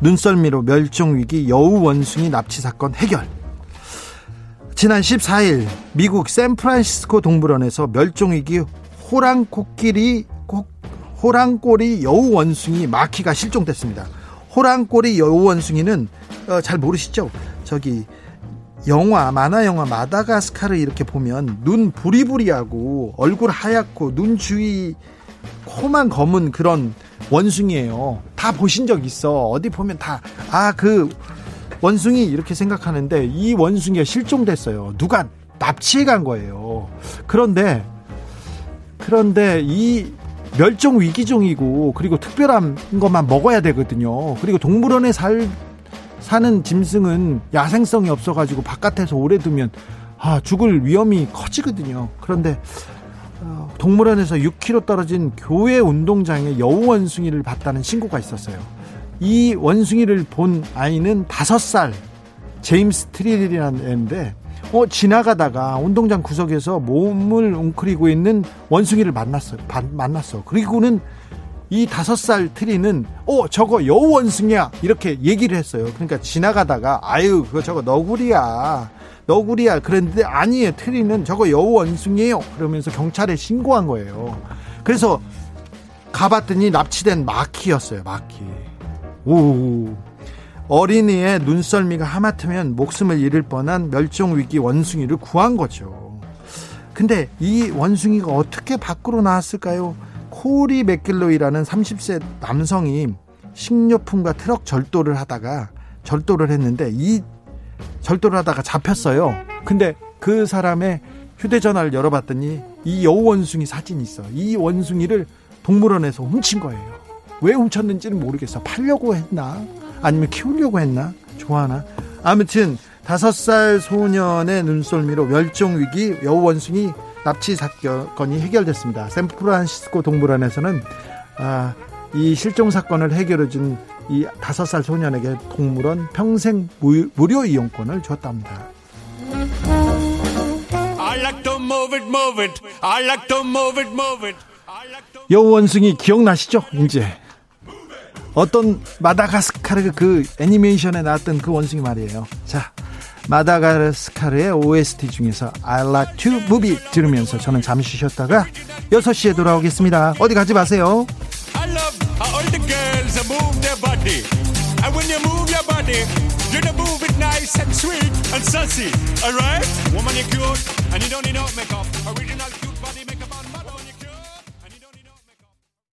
[SPEAKER 1] 눈썰미로 멸종 위기 여우 원숭이 납치 사건 해결. 지난 14일 미국 샌프란시스코 동물원에서 멸종위기 호랑 코끼리 호랑꼬리 여우 원숭이 마키가 실종됐습니다. 호랑꼬리 여우 원숭이는 어, 잘 모르시죠? 저기 영화 만화 영화 마다가스카르 이렇게 보면 눈 부리부리하고 얼굴 하얗고 눈 주위 코만 검은 그런 원숭이에요. 다 보신 적 있어. 어디 보면 다 아 그 원숭이 이렇게 생각하는데 이 원숭이가 실종됐어요. 누가 납치해 간 거예요. 그런데 그런데 이 멸종 위기종이고 그리고 특별한 것만 먹어야 되거든요. 그리고 동물원에 살 사는 짐승은 야생성이 없어가지고 바깥에서 오래 두면 아, 죽을 위험이 커지거든요. 그런데 어, 동물원에서 6km 떨어진 교회 운동장에 여우 원숭이를 봤다는 신고가 있었어요. 이 원숭이를 본 아이는 5살 제임스 트릴이라는 애인데 어, 지나가다가 운동장 구석에서 몸을 웅크리고 있는 원숭이를 만났어요. 만났어. 그리고는 이 다섯 살 트리는 어 저거 여우 원숭이야 이렇게 얘기를 했어요. 그러니까 지나가다가 아유 그거 저거 너구리야 너구리야 그랬는데 아니에요 트리는 저거 여우 원숭이에요. 그러면서 경찰에 신고한 거예요. 그래서 가봤더니 납치된 마키였어요. 마키. 오. 어린이의 눈썰미가 하마터면 목숨을 잃을 뻔한 멸종위기 원숭이를 구한 거죠. 근데 이 원숭이가 어떻게 밖으로 나왔을까요? 코리 맥길로이라는 30세 남성이 식료품과 트럭 절도를 하다가 절도를 했는데 이 절도를 하다가 잡혔어요. 근데 그 사람의 휴대전화를 열어봤더니 이 여우 원숭이 사진이 있어. 이 원숭이를 동물원에서 훔친 거예요. 왜 훔쳤는지는 모르겠어. 팔려고 했나? 아니면 키우려고 했나? 좋아하나? 아무튼 다섯 살 소년의 눈썰미로 멸종위기 여우원숭이 납치 사건이 해결됐습니다. 샌프란시스코 동물원에서는 아, 이 실종 사건을 해결해준 이 다섯 살 소년에게 동물원 평생 무, 무료 이용권을 줬답니다. 여우 원숭이 기억나시죠? 이제 어떤 마다가스카르 그 애니메이션에 나왔던 그 원숭이 말이에요. 자, 마다가스카르의 OST 중에서 I like to movie 들으면서 저는 잠시 쉬었다가 6시에 돌아오겠습니다. 어디 가지 마세요. I love how all the girls move their body. And when you move your body, you move it nice and sweet and sassy. Alright? Woman, you're cute and you don't need no makeup. Original